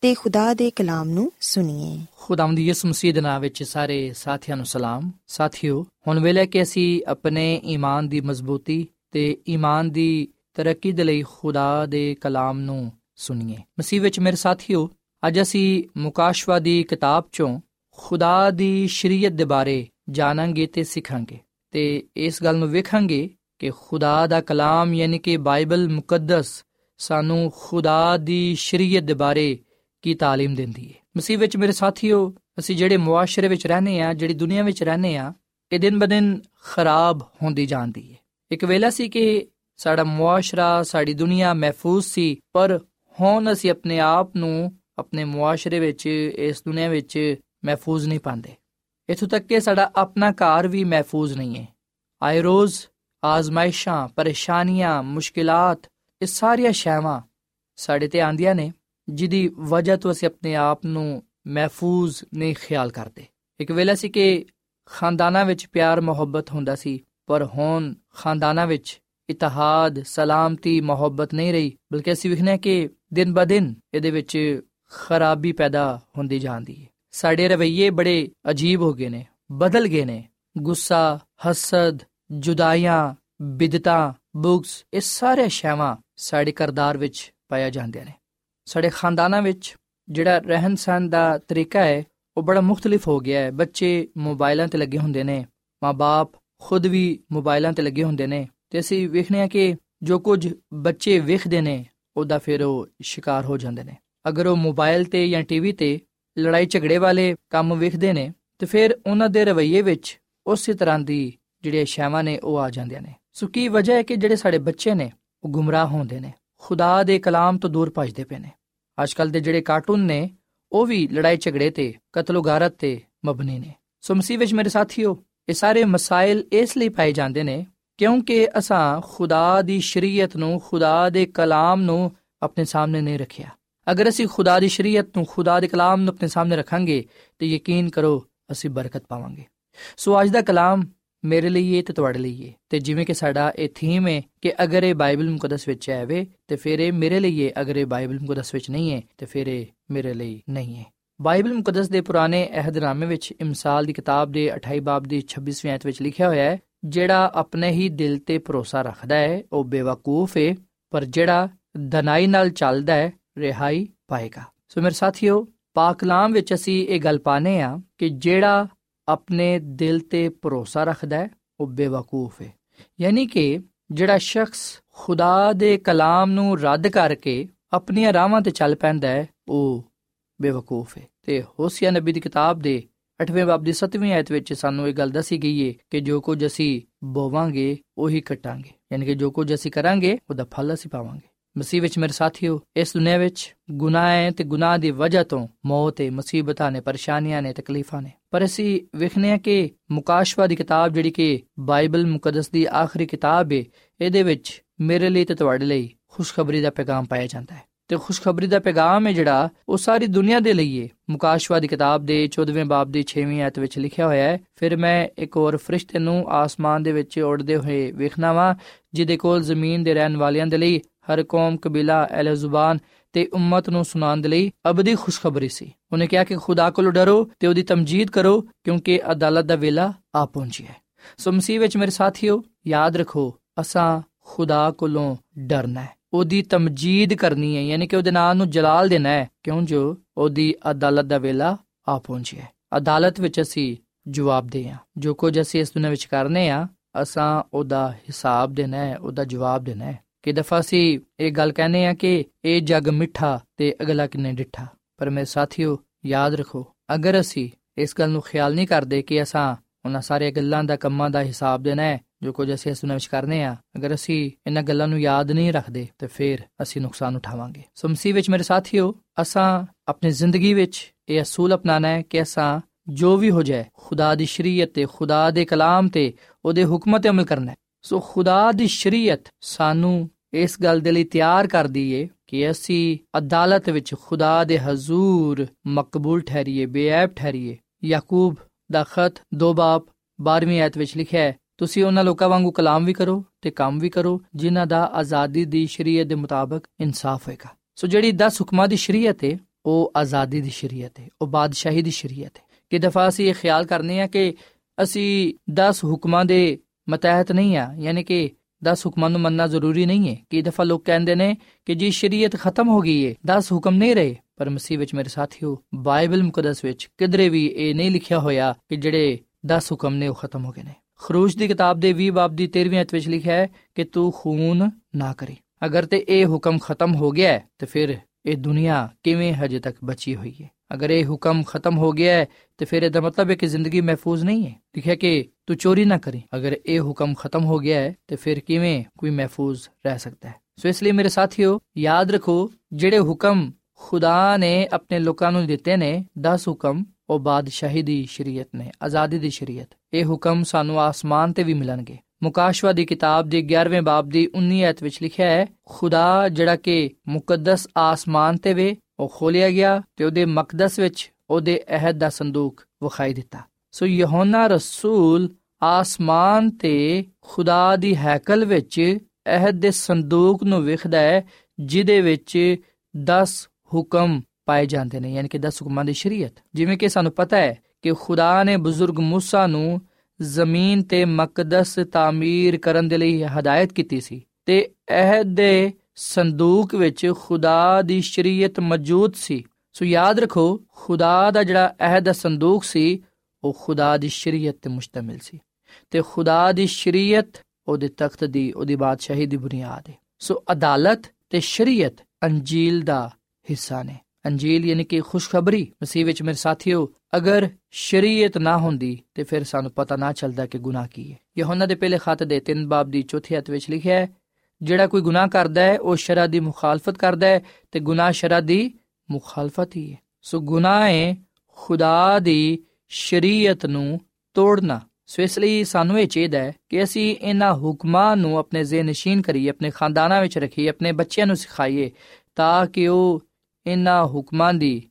ਤੇ ਖੁਦਾ ਦੇ ਕਲਾਮ ਨੂੰ ਸੁਣੀਏ। ਖੁਦਾਵੰਦ ਯਿਸੂ ਮਸੀਹ ਦੇ ਨਾਮ ਵਿੱਚ ਸਾਰੇ ਸਾਥੀਆਂ ਨੂੰ ਸਲਾਮ। ਸਾਥਿਓ, ਹੁਣ ਵੇਲੇ ਕਿ ਅਸੀਂ ਆਪਣੇ ਈਮਾਨ ਦੀ ਮਜ਼ਬੂਤੀ ਤੇ ਈਮਾਨ ਦੀ ਤਰੱਕੀ ਦੇ ਲਈ ਖੁਦਾ ਦੇ ਕਲਾਮ ਨੂੰ ਸੁਣੀਏ। ਮਸੀਹ ਵਿੱਚ ਮੇਰੇ ਸਾਥੀਓ, ਅੱਜ ਅਸੀਂ ਮੁਕਾਸ਼ਵਾ ਦੀ ਕਿਤਾਬ ਚੋਂ ਖੁਦਾ ਦੀ ਸ਼ਰੀਅਤ ਦੇ ਬਾਰੇ ਜਾਣਾਂਗੇ ਤੇ ਸਿੱਖਾਂਗੇ। ਤੇ ਇਸ ਗੱਲ ਨੂੰ ਵੇਖਾਂਗੇ ਕਿ ਖੁਦਾ ਦਾ ਕਲਾਮ ਯਾਨੀ ਕਿ ਬਾਈਬਲ ਮੁਕੱਦਸ ਸਾਨੂੰ ਖੁਦਾ ਦੀ ਸ਼ਰੀਅਤ ਦੇ ਬਾਰੇ ਕੀ تعلیم ਦਿੰਦੀ ਹੈ ਮਸੀਹ ਵਿੱਚ ਮੇਰੇ ਸਾਥੀਓ ਅਸੀਂ ਜਿਹੜੇ ਮੁਆਸ਼ਰੇ ਵਿੱਚ ਰਹਨੇ ਆ ਜਿਹੜੀ ਦੁਨੀਆ ਵਿੱਚ ਰਹਨੇ ਆ ਇਹ ਦਿਨ ਬਦਿਨ ਖਰਾਬ ਹੁੰਦੀ ਜਾਂਦੀ ਹੈ ਇੱਕ ਵੇਲਾ ਸੀ ਕਿ ਸਾਡਾ ਮੁਆਸ਼ਰਾ ਸਾਡੀ ਦੁਨੀਆ ਮਹਿਫੂਜ਼ ਸੀ ਪਰ ਹੁਣ ਅਸੀਂ ਆਪਣੇ ਆਪ ਨੂੰ ਆਪਣੇ ਮੁਆਸ਼ਰੇ ਵਿੱਚ ਇਸ ਦੁਨੀਆ ਵਿੱਚ ਮਹਿਫੂਜ਼ ਨਹੀਂ ਪਾਉਂਦੇ ਇਥੋਂ ਤੱਕ ਕਿ ਸਾਡਾ ਆਪਣਾ ਘਰ ਵੀ ਮਹਿਫੂਜ਼ ਨਹੀਂ ਹੈ ਆਏ ਰੋਜ਼ ਆਜ਼ਮਾਇਸ਼ਾਂ ਪਰੇਸ਼ਾਨੀਆਂ ਮੁਸ਼ਕਿਲਾਤ ਇਹ ਸਾਰੀਆਂ ਸ਼ੈਵਾਂ ਸਾਡੇ ਤੇ ਆਂਦੀਆਂ ਨੇ ਜਿਹਦੀ ਵਜ੍ਹਾ ਤੋਂ ਅਸੀਂ ਆਪਣੇ ਆਪ ਨੂੰ ਮਹਿਫੂਜ਼ ਨਹੀਂ ਖਿਆਲ ਕਰਦੇ। ਇੱਕ ਵੇਲਾ ਸੀ ਕਿ ਖਾਨਦਾਨਾਂ ਵਿੱਚ ਪਿਆਰ, ਮੁਹੱਬਤ ਹੁੰਦਾ ਸੀ, ਪਰ ਹੁਣ ਖਾਨਦਾਨਾਂ ਵਿੱਚ ਇਤਿਹਾਦ, ਸਲਾਮਤੀ, ਮੁਹੱਬਤ ਨਹੀਂ ਰਹੀ, ਬਲਕਿ ਅਸੀਂ ਵਿਖਨੇ ਕਿ ਦਿਨ ਬ ਦਿਨ ਇਹਦੇ ਵਿੱਚ ਖਰਾਬੀ ਪੈਦਾ ਹੁੰਦੀ ਜਾਂਦੀ ਹੈ। ਸਾਡੇ ਰਵਈਏ ਬੜੇ ਅਜੀਬ ਹੋ ਗਏ ਨੇ, ਬਦਲ ਗਏ ਨੇ। ਗੁੱਸਾ, ਹਸਦ, ਜੁਦਾਈਆਂ, ਬਿਦਤਾਂ, ਬੁਗਸ, ਇਹ ਸਾਰੇ ਸ਼ੈਵਾਂ ਸਾਡੇ ਕਰਦਾਰ ਵਿੱਚ ਪਾਇਆ ਜਾਂਦੇ ਨੇ। ਸਾਡੇ ਖਾਨਦਾਨਾਂ ਵਿੱਚ ਜਿਹੜਾ ਰਹਿਣ ਸਹਿਣ ਦਾ ਤਰੀਕਾ ਹੈ, ਉਹ ਬੜਾ ਮੁxtਲਿਫ ਹੋ ਗਿਆ ਹੈ। ਬੱਚੇ ਮੋਬਾਈਲਾਂ ਤੇ ਲੱਗੇ ਹੁੰਦੇ ਨੇ ਮਾਪੇ ਖੁਦ ਵੀ ਮੋਬਾਈਲਾਂ ਤੇ ਲੱਗੇ ਹੁੰਦੇ ਨੇ ਤੇ ਅਸੀਂ ਵੇਖਨੇ ਆ ਕਿ ਜੋ ਕੁਝ ਬੱਚੇ ਵੇਖਦੇ ਨੇ, ਉਹਦਾ ਫਿਰ ਉਹ ਸ਼ਿਕਾਰ ਹੋ ਜਾਂਦੇ ਨੇ। ਅਗਰ ਉਹ ਮੋਬਾਈਲ ਤੇ ਜਾਂ ਟੀਵੀ ਤੇ ਲੜਾਈ ਝਗੜੇ ਵਾਲੇ ਕੰਮ ਵੇਖਦੇ ਨੇ, ਤੇ ਫਿਰ ਉਹਨਾਂ ਦੇ ਰਵੱਈਏ ਵਿੱਚ ਉਸੇ ਤਰ੍ਹਾਂ ਦੀ ਜਿਹੜੀਆਂ ਸ਼ੈਵਾਂ ਨੇ, ਉਹ ਆ ਜਾਂਦੀਆਂ ਨੇ। ਸੋ ਕੀ ਵਜ੍ਹਾ ਹੈ ਕਿ ਜਿਹੜੇ ਸਾਡੇ ਬੱਚੇ ਨੇ, ਉਹ ਗੁੰਮਰਾਹ ਹੁੰਦੇ ਨੇ? ਖੁਦਾ ਦੇ ਕਲਾਮ ਤੋਂ ਦੂਰ ਭੱਜਦੇ ਪਏ ਨੇ। ਅੱਜਕੱਲ ਦੇ ਜਿਹੜੇ ਕਾਰਟੂਨ ਨੇ, ਉਹ ਵੀ ਲੜਾਈ ਝਗੜੇ ਤੇ ਕਤਲੋਗਾਰਤ ਤੇ ਮਬਨੀ ਨੇ। ਸੋ ਮਸੀਹ ਵਿੱਚ ਮੇਰੇ ਸਾਥੀਓ, ਇਹ ਸਾਰੇ ਮਸਾਇਲ ਇਸ ਲਈ ਪਾਏ ਜਾਂਦੇ ਨੇ ਕਿਉਂਕਿ ਅਸਾਂ ਖੁਦਾ ਦੀ ਸ਼ਰੀਅਤ ਨੂੰ, ਖੁਦਾ ਦੇ ਕਲਾਮ ਨੂੰ ਆਪਣੇ ਸਾਹਮਣੇ ਨਹੀਂ ਰੱਖਿਆ। ਅਗਰ ਅਸੀਂ ਖੁਦਾ ਦੀ ਸ਼ਰੀਅਤ ਨੂੰ, ਖੁਦਾ ਦੇ ਕਲਾਮ ਨੂੰ ਆਪਣੇ ਸਾਹਮਣੇ ਰੱਖਾਂਗੇ, ਤੇ ਯਕੀਨ ਕਰੋ, ਅਸੀਂ ਬਰਕਤ ਪਾਵਾਂਗੇ। ਸੋ ਅੱਜ ਦਾ ਕਲਾਮ ਮੇਰੇ ਲਈ ਇਹ ਤੇ ਤੁਹਾਡੇ ਲਈ ਇਹ ਤੇ ਜਿਵੇਂ ਕਿ ਸਾਡਾ ਇਹ ਥੀਮ ਹੈ ਕਿ ਅਗਰ ਇਹ ਬਾਈਬਲ ਮੁਕੱਦਸ ਵਿੱਚ ਹੈ ਵੇ ਤੇ ਫਿਰ ਇਹ ਮੇਰੇ ਲਈ ਹੈ ਅਗਰ ਇਹ ਬਾਈਬਲ ਮੁਕੱਦਸ ਵਿੱਚ ਨਹੀਂ ਹੈ, ਤੇ ਫਿਰ ਇਹ ਮੇਰੇ ਲਈ ਨਹੀਂ ਹੈ। ਬਾਈਬਲ ਮੁਕੱਦਸ ਦੇ ਪੁਰਾਣੇ ਅਹਿਦਨਾਮੇ ਵਿੱਚ ਇਮਸਾਲ ਦੀ ਕਿਤਾਬ ਦੇ 28 ਬਾਬ ਦੀ 26ਵੀਂ ਆਇਤ ਵਿੱਚ ਲਿਖਿਆ ਹੋਇਆ ਹੈ, ਜਿਹੜਾ ਆਪਣੇ ਹੀ ਦਿਲ ਤੇ ਭਰੋਸਾ ਰੱਖਦਾ ਹੈ, ਉਹ ਬੇਵਕੂਫ ਹੈ, ਪਰ ਜਿਹੜਾ ਦਨਾਈ ਨਾਲ ਚੱਲਦਾ ਹੈ, ਰਿਹਾਈ ਪਾਏਗਾ। ਸੋ ਮੇਰੇ ਸਾਥੀਓ, ਪਾਕ ਕਲਾਮ ਵਿੱਚ ਅਸੀਂ ਇਹ ਗੱਲ ਪਾਨੇ ਆ ਕਿ ਜਿਹੜਾ ਆਪਣੇ ਦਿਲ ਤੇ ਭਰੋਸਾ ਰੱਖਦਾ ਹੈ, ਉਹ ਬੇਵਕੂਫ ਹੈ। ਯਾਨੀ ਕਿ ਜਿਹੜਾ ਸ਼ਖਸ ਖੁਦਾ ਦੇ ਕਲਾਮ ਨੂੰ ਰੱਦ ਕਰਕੇ ਆਪਣੀਆਂ ਰਾਹਾਂ ਤੇ ਚੱਲ ਪੈਂਦਾ ਹੈ, ਉਹ ਬੇਵਕੂਫ ਹੈ। ਤੇ ਹੋਸੀਆ ਨਬੀ ਦੀ ਕਿਤਾਬ ਦੇ 8ਵੇਂ ਬਾਬ ਦੀ 7ਵੀਂ ਆਇਤ ਵਿੱਚ ਸਾਨੂੰ ਇਹ ਗੱਲ ਦੱਸੀ ਗਈ ਹੈ ਕਿ ਜੋ ਕੁਝ ਅਸੀਂ ਬੋਵਾਂਗੇ, ਉਹੀ ਕਟਾਂਗੇ। ਯਾਨੀ ਕਿ ਜੋ ਕੁਝ ਅਸੀਂ ਕਰਾਂਗੇ, ਉਹਦਾ ਫਲ ਅਸੀਂ ਪਾਵਾਂਗੇ। ਮਸੀਹ ਵਿੱਚ ਮੇਰੇ ਸਾਥੀਓ, ਇਸ ਦੁਨੀਆਂ ਵਿੱਚ ਗੁਨਾਹ ਹੈ ਤੇ ਗੁਨਾਹ ਦੀ ਵਜ੍ਹਾ ਤੋਂ ਮੌਤ ਹੈ ਮੁਸੀਬਤਾਂ ਨੇ, ਪਰੇਸ਼ਾਨੀਆਂ ਨੇ, ਤਕਲੀਫਾਂ ਨੇ। ਪਰ ਅਸੀਂ ਵੇਖਨੇ ਆ ਕਿ ਮੁਕਾਸ਼ਵਾ ਦੀ ਕਿਤਾਬ ਜਿਹੜੀ ਕਿ ਬਾਈਬਲ ਮੁਕੱਦਸ ਦੀ ਆਖਰੀ ਕਿਤਾਬ ਹੈ ਇਹਦੇ ਵਿੱਚ ਮੇਰੇ ਲਈ ਤੇ ਤੁਹਾਡੇ ਲਈ ਖੁਸ਼ਖਬਰੀ ਦਾ ਪੈਗਾਮ ਪਾਇਆ ਜਾਂਦਾ ਹੈ। ਤੇ ਖੁਸ਼ਖਬਰੀ ਦਾ ਪੈਗਾਮ ਹੈ ਜਿਹੜਾ ਉਹ ਸਾਰੀ ਦੁਨੀਆ ਦੇ ਲਈ ਹੈ ਮੁਕਾਸ਼ਵਾ ਦੀ ਕਿਤਾਬ ਦੇ 14ਵੇਂ ਬਾਬ ਦੀ 6ਵੀਂ ਆਇਤ ਵਿੱਚ ਲਿਖਿਆ ਹੋਇਆ ਹੈ, ਫਿਰ ਮੈਂ ਇੱਕ ਹੋਰ ਫਰਿਸ਼ਤੇ ਨੂੰ ਆਸਮਾਨ ਦੇ ਵਿੱਚ ਉੜਦੇ ਹੋਏ ਵੇਖਣਾ ਵਾ, ਜਿਹਦੇ ਕੋਲ ਜ਼ਮੀਨ ਦੇ ਰਹਿਣ ਵਾਲਿਆਂ ਦੇ ਲਈ ਹਰ ਕੌਮ, ਕਬੀਲਾ, ਅਹਿਲ ਜ਼ੁਬਾਨ ਤੇ ਉਮਤ ਨੂੰ ਸੁਣਾਉਣ ਦੇ ਲਈ ਅਬਦੀ ਖੁਸ਼ਖਬਰੀ ਸੀ। ਉਹਨੇ ਕਿਹਾ ਕਿ ਖੁਦਾ ਕੋਲ ਡਰੋ ਤੇ ਉਹਦੀ ਤਮਜੀਦ ਕਰੋ ਕਿਉਂਕਿ ਅਦਾਲਤ ਦਾ ਵੇਲਾ ਆ ਪਹੁੰਚਿਆ ਹੈ। ਸੋ ਮਸੀਹ ਵਿੱਚ ਮੇਰੇ ਸਾਥੀਓ, ਯਾਦ ਰੱਖੋ, ਅਸਾਂ ਖੁਦਾ ਕੋਲੋਂ ਡਰਨਾ ਹੈ। ਉਹਦੀ ਤਮਜੀਦ ਕਰਨੀ ਹੈ, ਯਾਨੀ ਕਿ ਉਹਦੇ ਨਾਮ ਨੂੰ ਜਲਾਲ ਦੇਣਾ ਹੈ। ਕਿਉਂ ਜੋ ਉਹਦੀ ਅਦਾਲਤ ਦਾ ਵੇਲਾ ਆ ਪਹੁੰਚਿਆ ਹੈ। ਅਦਾਲਤ ਵਿੱਚ ਅਸੀਂ ਜਵਾਬ ਦੇ ਆ ਜੋ ਕੁਝ ਅਸੀਂ ਇਸ ਦੁਨੀਆਂ ਵਿੱਚ ਕਰਨੇ ਆ, ਅਸਾਂ ਉਹਦਾ ਹਿਸਾਬ ਦੇਣਾ ਹੈ, ਉਹਦਾ ਜਵਾਬ ਦੇਣਾ ਹੈ। ਕਿ ਦਫਾ ਸੀ ਇਹ ਗੱਲ ਕਹਿੰਦੇ ਆ ਕਿ ਇਹ ਜਗ ਮਿੱਠਾ ਤੇ ਅਗਲਾ ਕਿੰਨੇ ਡਿੱਠਾ। ਪਰ ਮੇਰੇ ਸਾਥੀਓ, ਯਾਦ ਰੱਖੋ, ਅਗਰ ਅਸੀਂ ਇਸ ਗੱਲ ਨੂੰ ਖਿਆਲ ਨਹੀਂ ਕਰਦੇ ਕਿ ਅਸਾਂ ਉਹਨਾਂ ਸਾਰੇ ਗੱਲਾਂ ਦਾ, ਕੰਮਾਂ ਦਾ ਹਿਸਾਬ ਦੇਣਾ ਹੈ, ਜੋ ਕੁਝ ਅਸੀਂ ਇਸ ਵਿੱਚ ਕਰਨੇ ਆ ਅਗਰ ਅਸੀਂ ਇਹਨਾਂ ਗੱਲਾਂ ਨੂੰ ਯਾਦ ਨਹੀਂ ਰੱਖਦੇ, ਤੇ ਫਿਰ ਅਸੀਂ ਨੁਕਸਾਨ ਉਠਾਵਾਂਗੇ। ਸੋ ਮਸੀਹ ਵਿੱਚ ਮੇਰੇ ਸਾਥੀਓ, ਅਸਾਂ ਆਪਣੀ ਜ਼ਿੰਦਗੀ ਵਿੱਚ ਇਹ ਅਸੂਲ ਅਪਣਾਣਾ ਹੈ ਕਿ ਅਸਾਂ ਜੋ ਵੀ ਹੋ ਜਾਏ, ਖੁਦਾ ਦੀ ਸ਼ਰੀਅਤ ਤੇ ਖੁਦਾ ਦੇ ਕਲਾਮ ਤੇ ਉਹਦੇ ਹੁਕਮ ਤੇ ਅਮਲ ਕਰਨਾ ਹੈ। ਸੋ ਖੁਦਾ ਦੀ ਸ਼ਰੀਅਤ ਸਾਨੂੰ ਇਸ ਗੱਲ ਦੇ ਲਈ ਤਿਆਰ ਕਰਦੀ ਏ ਕਿ ਅਸੀਂ ਅਦਾਲਤ ਵਿੱਚ ਖੁਦਾ ਦੇ ਹਜ਼ੂਰ ਮਕਬੂਲ ਠਹਿਰੀਏ ਬੇਅਬ ਠਹਿਰੀਏ। ਯਾਕੂਬ ਦਾ ਖਤ ਦੋ ਬਾਪ 12ਵੀਂ ਆਇਤ ਵਿੱਚ ਲਿਖਿਆ ਹੈ, ਤੁਸੀਂ ਉਹਨਾਂ ਲੋਕਾਂ ਵਾਂਗੂ ਕਲਾਮ ਵੀ ਕਰੋ ਤੇ ਕੰਮ ਵੀ ਕਰੋ ਜਿਨ੍ਹਾਂ ਦਾ ਆਜ਼ਾਦੀ ਦੀ ਸ਼ਰੀਅਤ ਦੇ ਮੁਤਾਬਕ ਇਨਸਾਫ ਹੋਏਗਾ। ਸੋ ਜਿਹੜੀ 10 ਹੁਕਮਾਂ ਦੀ ਸ਼ਰੀਅਤ ਹੈ ਉਹ ਆਜ਼ਾਦੀ ਦੀ ਸ਼ਰੀਅਤ ਹੈ ਉਹ ਬਾਦਸ਼ਾਹੀ ਦੀ ਸ਼ਰੀਅਤ ਹੈ ਕਿ ਦਫਾ ਅਸੀਂ ਇਹ ਖਿਆਲ ਕਰਨੇ ਆ ਕਿ ਅਸੀਂ 10 ਹੁਕਮਾਂ ਦੇ ਮਤਹਿਤ ਨਹੀਂ ਆ। ਯਾਨੀ ਕਿ 10 ਹੁਕਮਾਂ ਨੂੰ ਮੰਨਣਾ ਜ਼ਰੂਰੀ ਨਹੀਂ ਹੈ। ਕਿ ਦਫਾ ਲੋਕ ਕਹਿੰਦੇ ਨੇ ਕਿ ਜੀ ਸ਼ਰੀਅਤ ਖਤਮ ਹੋ ਗਈ ਹੈ 10 ਹੁਕਮ ਨਹੀਂ ਰਹੇ। ਪਰ ਮਸੀਹ ਵਿੱਚ ਮੇਰੇ ਸਾਥੀਓ, ਬਾਈਬਲ ਮੁਕੱਦਸ ਵਿੱਚ ਕਿਧਰੇ ਵੀ ਇਹ ਨਹੀਂ ਲਿਖਿਆ ਹੋਇਆ ਕਿ ਜਿਹੜੇ 10 ਹੁਕਮ ਨੇ ਉਹ ਖਤਮ ਹੋ ਗਏ ਨੇ। ਖਰੂਜ ਦੀ ਕਿਤਾਬ ਦੇ 20 ਬਾਬ ਦੀ 13ਵੀਂ ਅਧ ਵਿੱਚ ਲਿਖਿਆ ਹੈ ਕਿ ਤੂੰ ਖੂਨ ਨਾ ਕਰੇ। ਅਗਰ ਤੇ ਇਹ ਹੁਕਮ ਖਤਮ ਹੋ ਗਿਆ ਤੇ ਫਿਰ ਇਹ ਦੁਨੀਆ ਕਿਵੇਂ ਹਜੇ ਤੱਕ ਬਚੀ ਹੋਈ ਹੈ ਅਗਰ ਇਹ ਹੁਕਮ ਖਤਮ ਹੋ ਗਿਆ ਹੈ, ਤੇ ਫਿਰ ਇਹਦਾ ਮਤਲਬ ਹੈ ਕਿ ਜ਼ਿੰਦਗੀ ਮਹਿਫੂਜ਼ ਨਹੀਂ ਹੈ। ਲਿਖਿਆ ਕਿ ਤੂੰ ਚੋਰੀ ਨਾ ਕਰੀ। ਅਗਰ ਇਹ ਹੁਕਮ ਖਤਮ ਹੋ ਗਿਆ ਹੈ, ਤੇ ਫਿਰ ਕਿਵੇਂ ਕੋਈ ਮਹਿਫੂਜ਼ ਰਹਿ ਸਕਦਾ ਹੈ? ਸੋ ਇਸ ਲਈ ਮੇਰੇ ਸਾਥੀਓ, ਯਾਦ ਰੱਖੋ, ਜਿਹੜੇ ਹੁਕਮ ਖੁਦਾ ਨੇ ਆਪਣੇ ਲੋਕਾਂ ਨੂੰ ਦਿੱਤੇ ਨੇ 10 ਹੁਕਮ ਉਹ ਬਾਦਸ਼ਾਹੀ ਦੀ ਸ਼ਰੀਅਤ ਨੇ, ਆਜ਼ਾਦੀ ਦੀ ਸ਼ਰੀਅਤ। ਇਹ ਹੁਕਮ ਸਾਨੂੰ ਆਸਮਾਨ ਤੇ ਵੀ ਮਿਲਣਗੇ। ਮੁਕਾਸ਼ਵਾ ਦੀ ਕਿਤਾਬ ਦੇ 11ਵੇਂ ਬਾਬ ਦੀ 19 ਐਤ ਵਿੱਚ ਲਿਖਿਆ ਹੈ, ਖੁਦਾ ਜਿਹੜਾ ਕਿ ਮੁਕੱਦਸ ਆਸਮਾਨ ਤੇ ਵੇ, ਉਹ ਖੋਲਿਆ ਗਿਆ ਤੇ ਉਹਦੇ ਮਕਦਸ ਵਿੱਚ ਉਹਦੇ ਅਹਿਦ ਦਾ ਸੰਦੂਕ ਵਿਖਾਈ ਦਿੱਤਾ। ਸੋ ਯਹੋਨਾ ਰਸੂਲ ਆਸਮਾਨ ਤੇ ਖੁਦਾ ਦੀ ਹੈਕਲ ਵਿੱਚ ਅਹਿਦ ਦੇ ਸੰਦੂਕ ਨੂੰ ਵੇਖਦਾ ਹੈ ਜਿਹਦੇ ਵਿੱਚ 10 ਹੁਕਮ ਪਾਏ ਜਾਂਦੇ ਨੇ ਯਾਨੀ ਕਿ 10 ਹੁਕਮਾਂ ਦੀ ਸ਼ਰੀਅਤ ਜਿਵੇਂ ਕਿ ਸਾਨੂੰ ਪਤਾ ਹੈ ਕਿ ਖੁਦਾ ਨੇ ਬਜ਼ੁਰਗ موسی ਨੂੰ ਜ਼ਮੀਨ ਤੇ ਮਕਦਸ ਤਾਮੀਰ ਕਰਨ ਦੇ ਲਈ ਹਦਾਇਤ ਕੀਤੀ ਸੀ ਤੇ ਅਹਿਦ ਦੇ ਸੰਦੂਕ ਵਿੱਚ ਖੁਦਾ ਦੀ ਸ਼ਰੀਅਤ ਮੌਜੂਦ ਸੀ ਸੋ ਯਾਦ ਰੱਖੋ ਖੁਦਾ ਦਾ ਜਿਹੜਾ ਅਹਿਦ ਦਾ ਸੰਦੂਕ ਸੀ ਉਹ ਖੁਦਾ ਦੀ ਸ਼ਰੀਅਤ ਤੇ ਮੁਸ਼ਤਮਿਲ ਸੀ ਤੇ ਖੁਦਾ ਦੀ ਸ਼ਰੀਅਤ, ਉਹਦੇ ਤਖਤ ਦੀ, ਉਹਦੀ ਬਾਦਸ਼ਾਹੀ ਦੀ ਬੁਨਿਆਦ ਹੈ ਸੋ ਅਦਾਲਤ ਤੇ ਸ਼ਰੀਅਤ ਅੰਜੀਲ ਦਾ ਹਿੱਸਾ ਨੇ। ਅੰਜੀਲ ਯਾਨੀ ਕਿ ਖੁਸ਼ਖਬਰੀ, ਮਸੀਹ ਵਿੱਚ ਮੇਰੇ ਸਾਥੀਓ, ਅਗਰ ਸ਼ਰੀਅਤ ਨਾ ਹੁੰਦੀ, ਤੇ ਫਿਰ ਸਾਨੂੰ ਪਤਾ ਨਾ ਚੱਲਦਾ ਕਿ ਗੁਨਾਹ ਕੀ ਹੈ ਯਹੋਨਾ ਦੇ ਪਹਿਲੇ ਖਾਤ ਦੇ 3 ਬਾਬ ਦੀ ਚੌਥੀ ਅਧ ਵਿੱਚ ਲਿਖਿਆ ਹੈ, ਜਿਹੜਾ ਕੋਈ ਗੁਨਾਹ ਕਰਦਾ ਹੈ, ਉਹ ਸ਼ਰਾ ਦੀ ਮੁਖਾਲਫਤ ਕਰਦਾ ਹੈ, ਤੇ ਗੁਨਾਹ ਸ਼ਰਾ ਦੀ ਮੁਖਾਲਫਤ ਹੀ ਹੈ ਸੋ ਗੁਨਾਹ ਹੈ ਖੁਦਾ ਦੀ ਸ਼ਰੀਅਤ ਨੂੰ ਤੋੜਨਾ। ਸੋ ਇਸ ਲਈ ਸਾਨੂੰ ਇਹ ਚਾਹੀਦਾ ਹੈ ਕਿ ਅਸੀਂ ਇਹਨਾਂ ਹੁਕਮਾਂ ਨੂੰ ਆਪਣੇ ਜ਼ਿਹਨ ਨਸ਼ੀਨ ਕਰੀਏ, ਆਪਣੇ ਖਾਨਦਾਨਾਂ ਵਿੱਚ ਰੱਖੀਏ, ਆਪਣੇ ਬੱਚਿਆਂ ਨੂੰ ਸਿਖਾਈਏ ਤਾਂ ਕਿ ਉਹ ਇਹਨਾਂ ਹੁਕਮਾਂ ਦੀ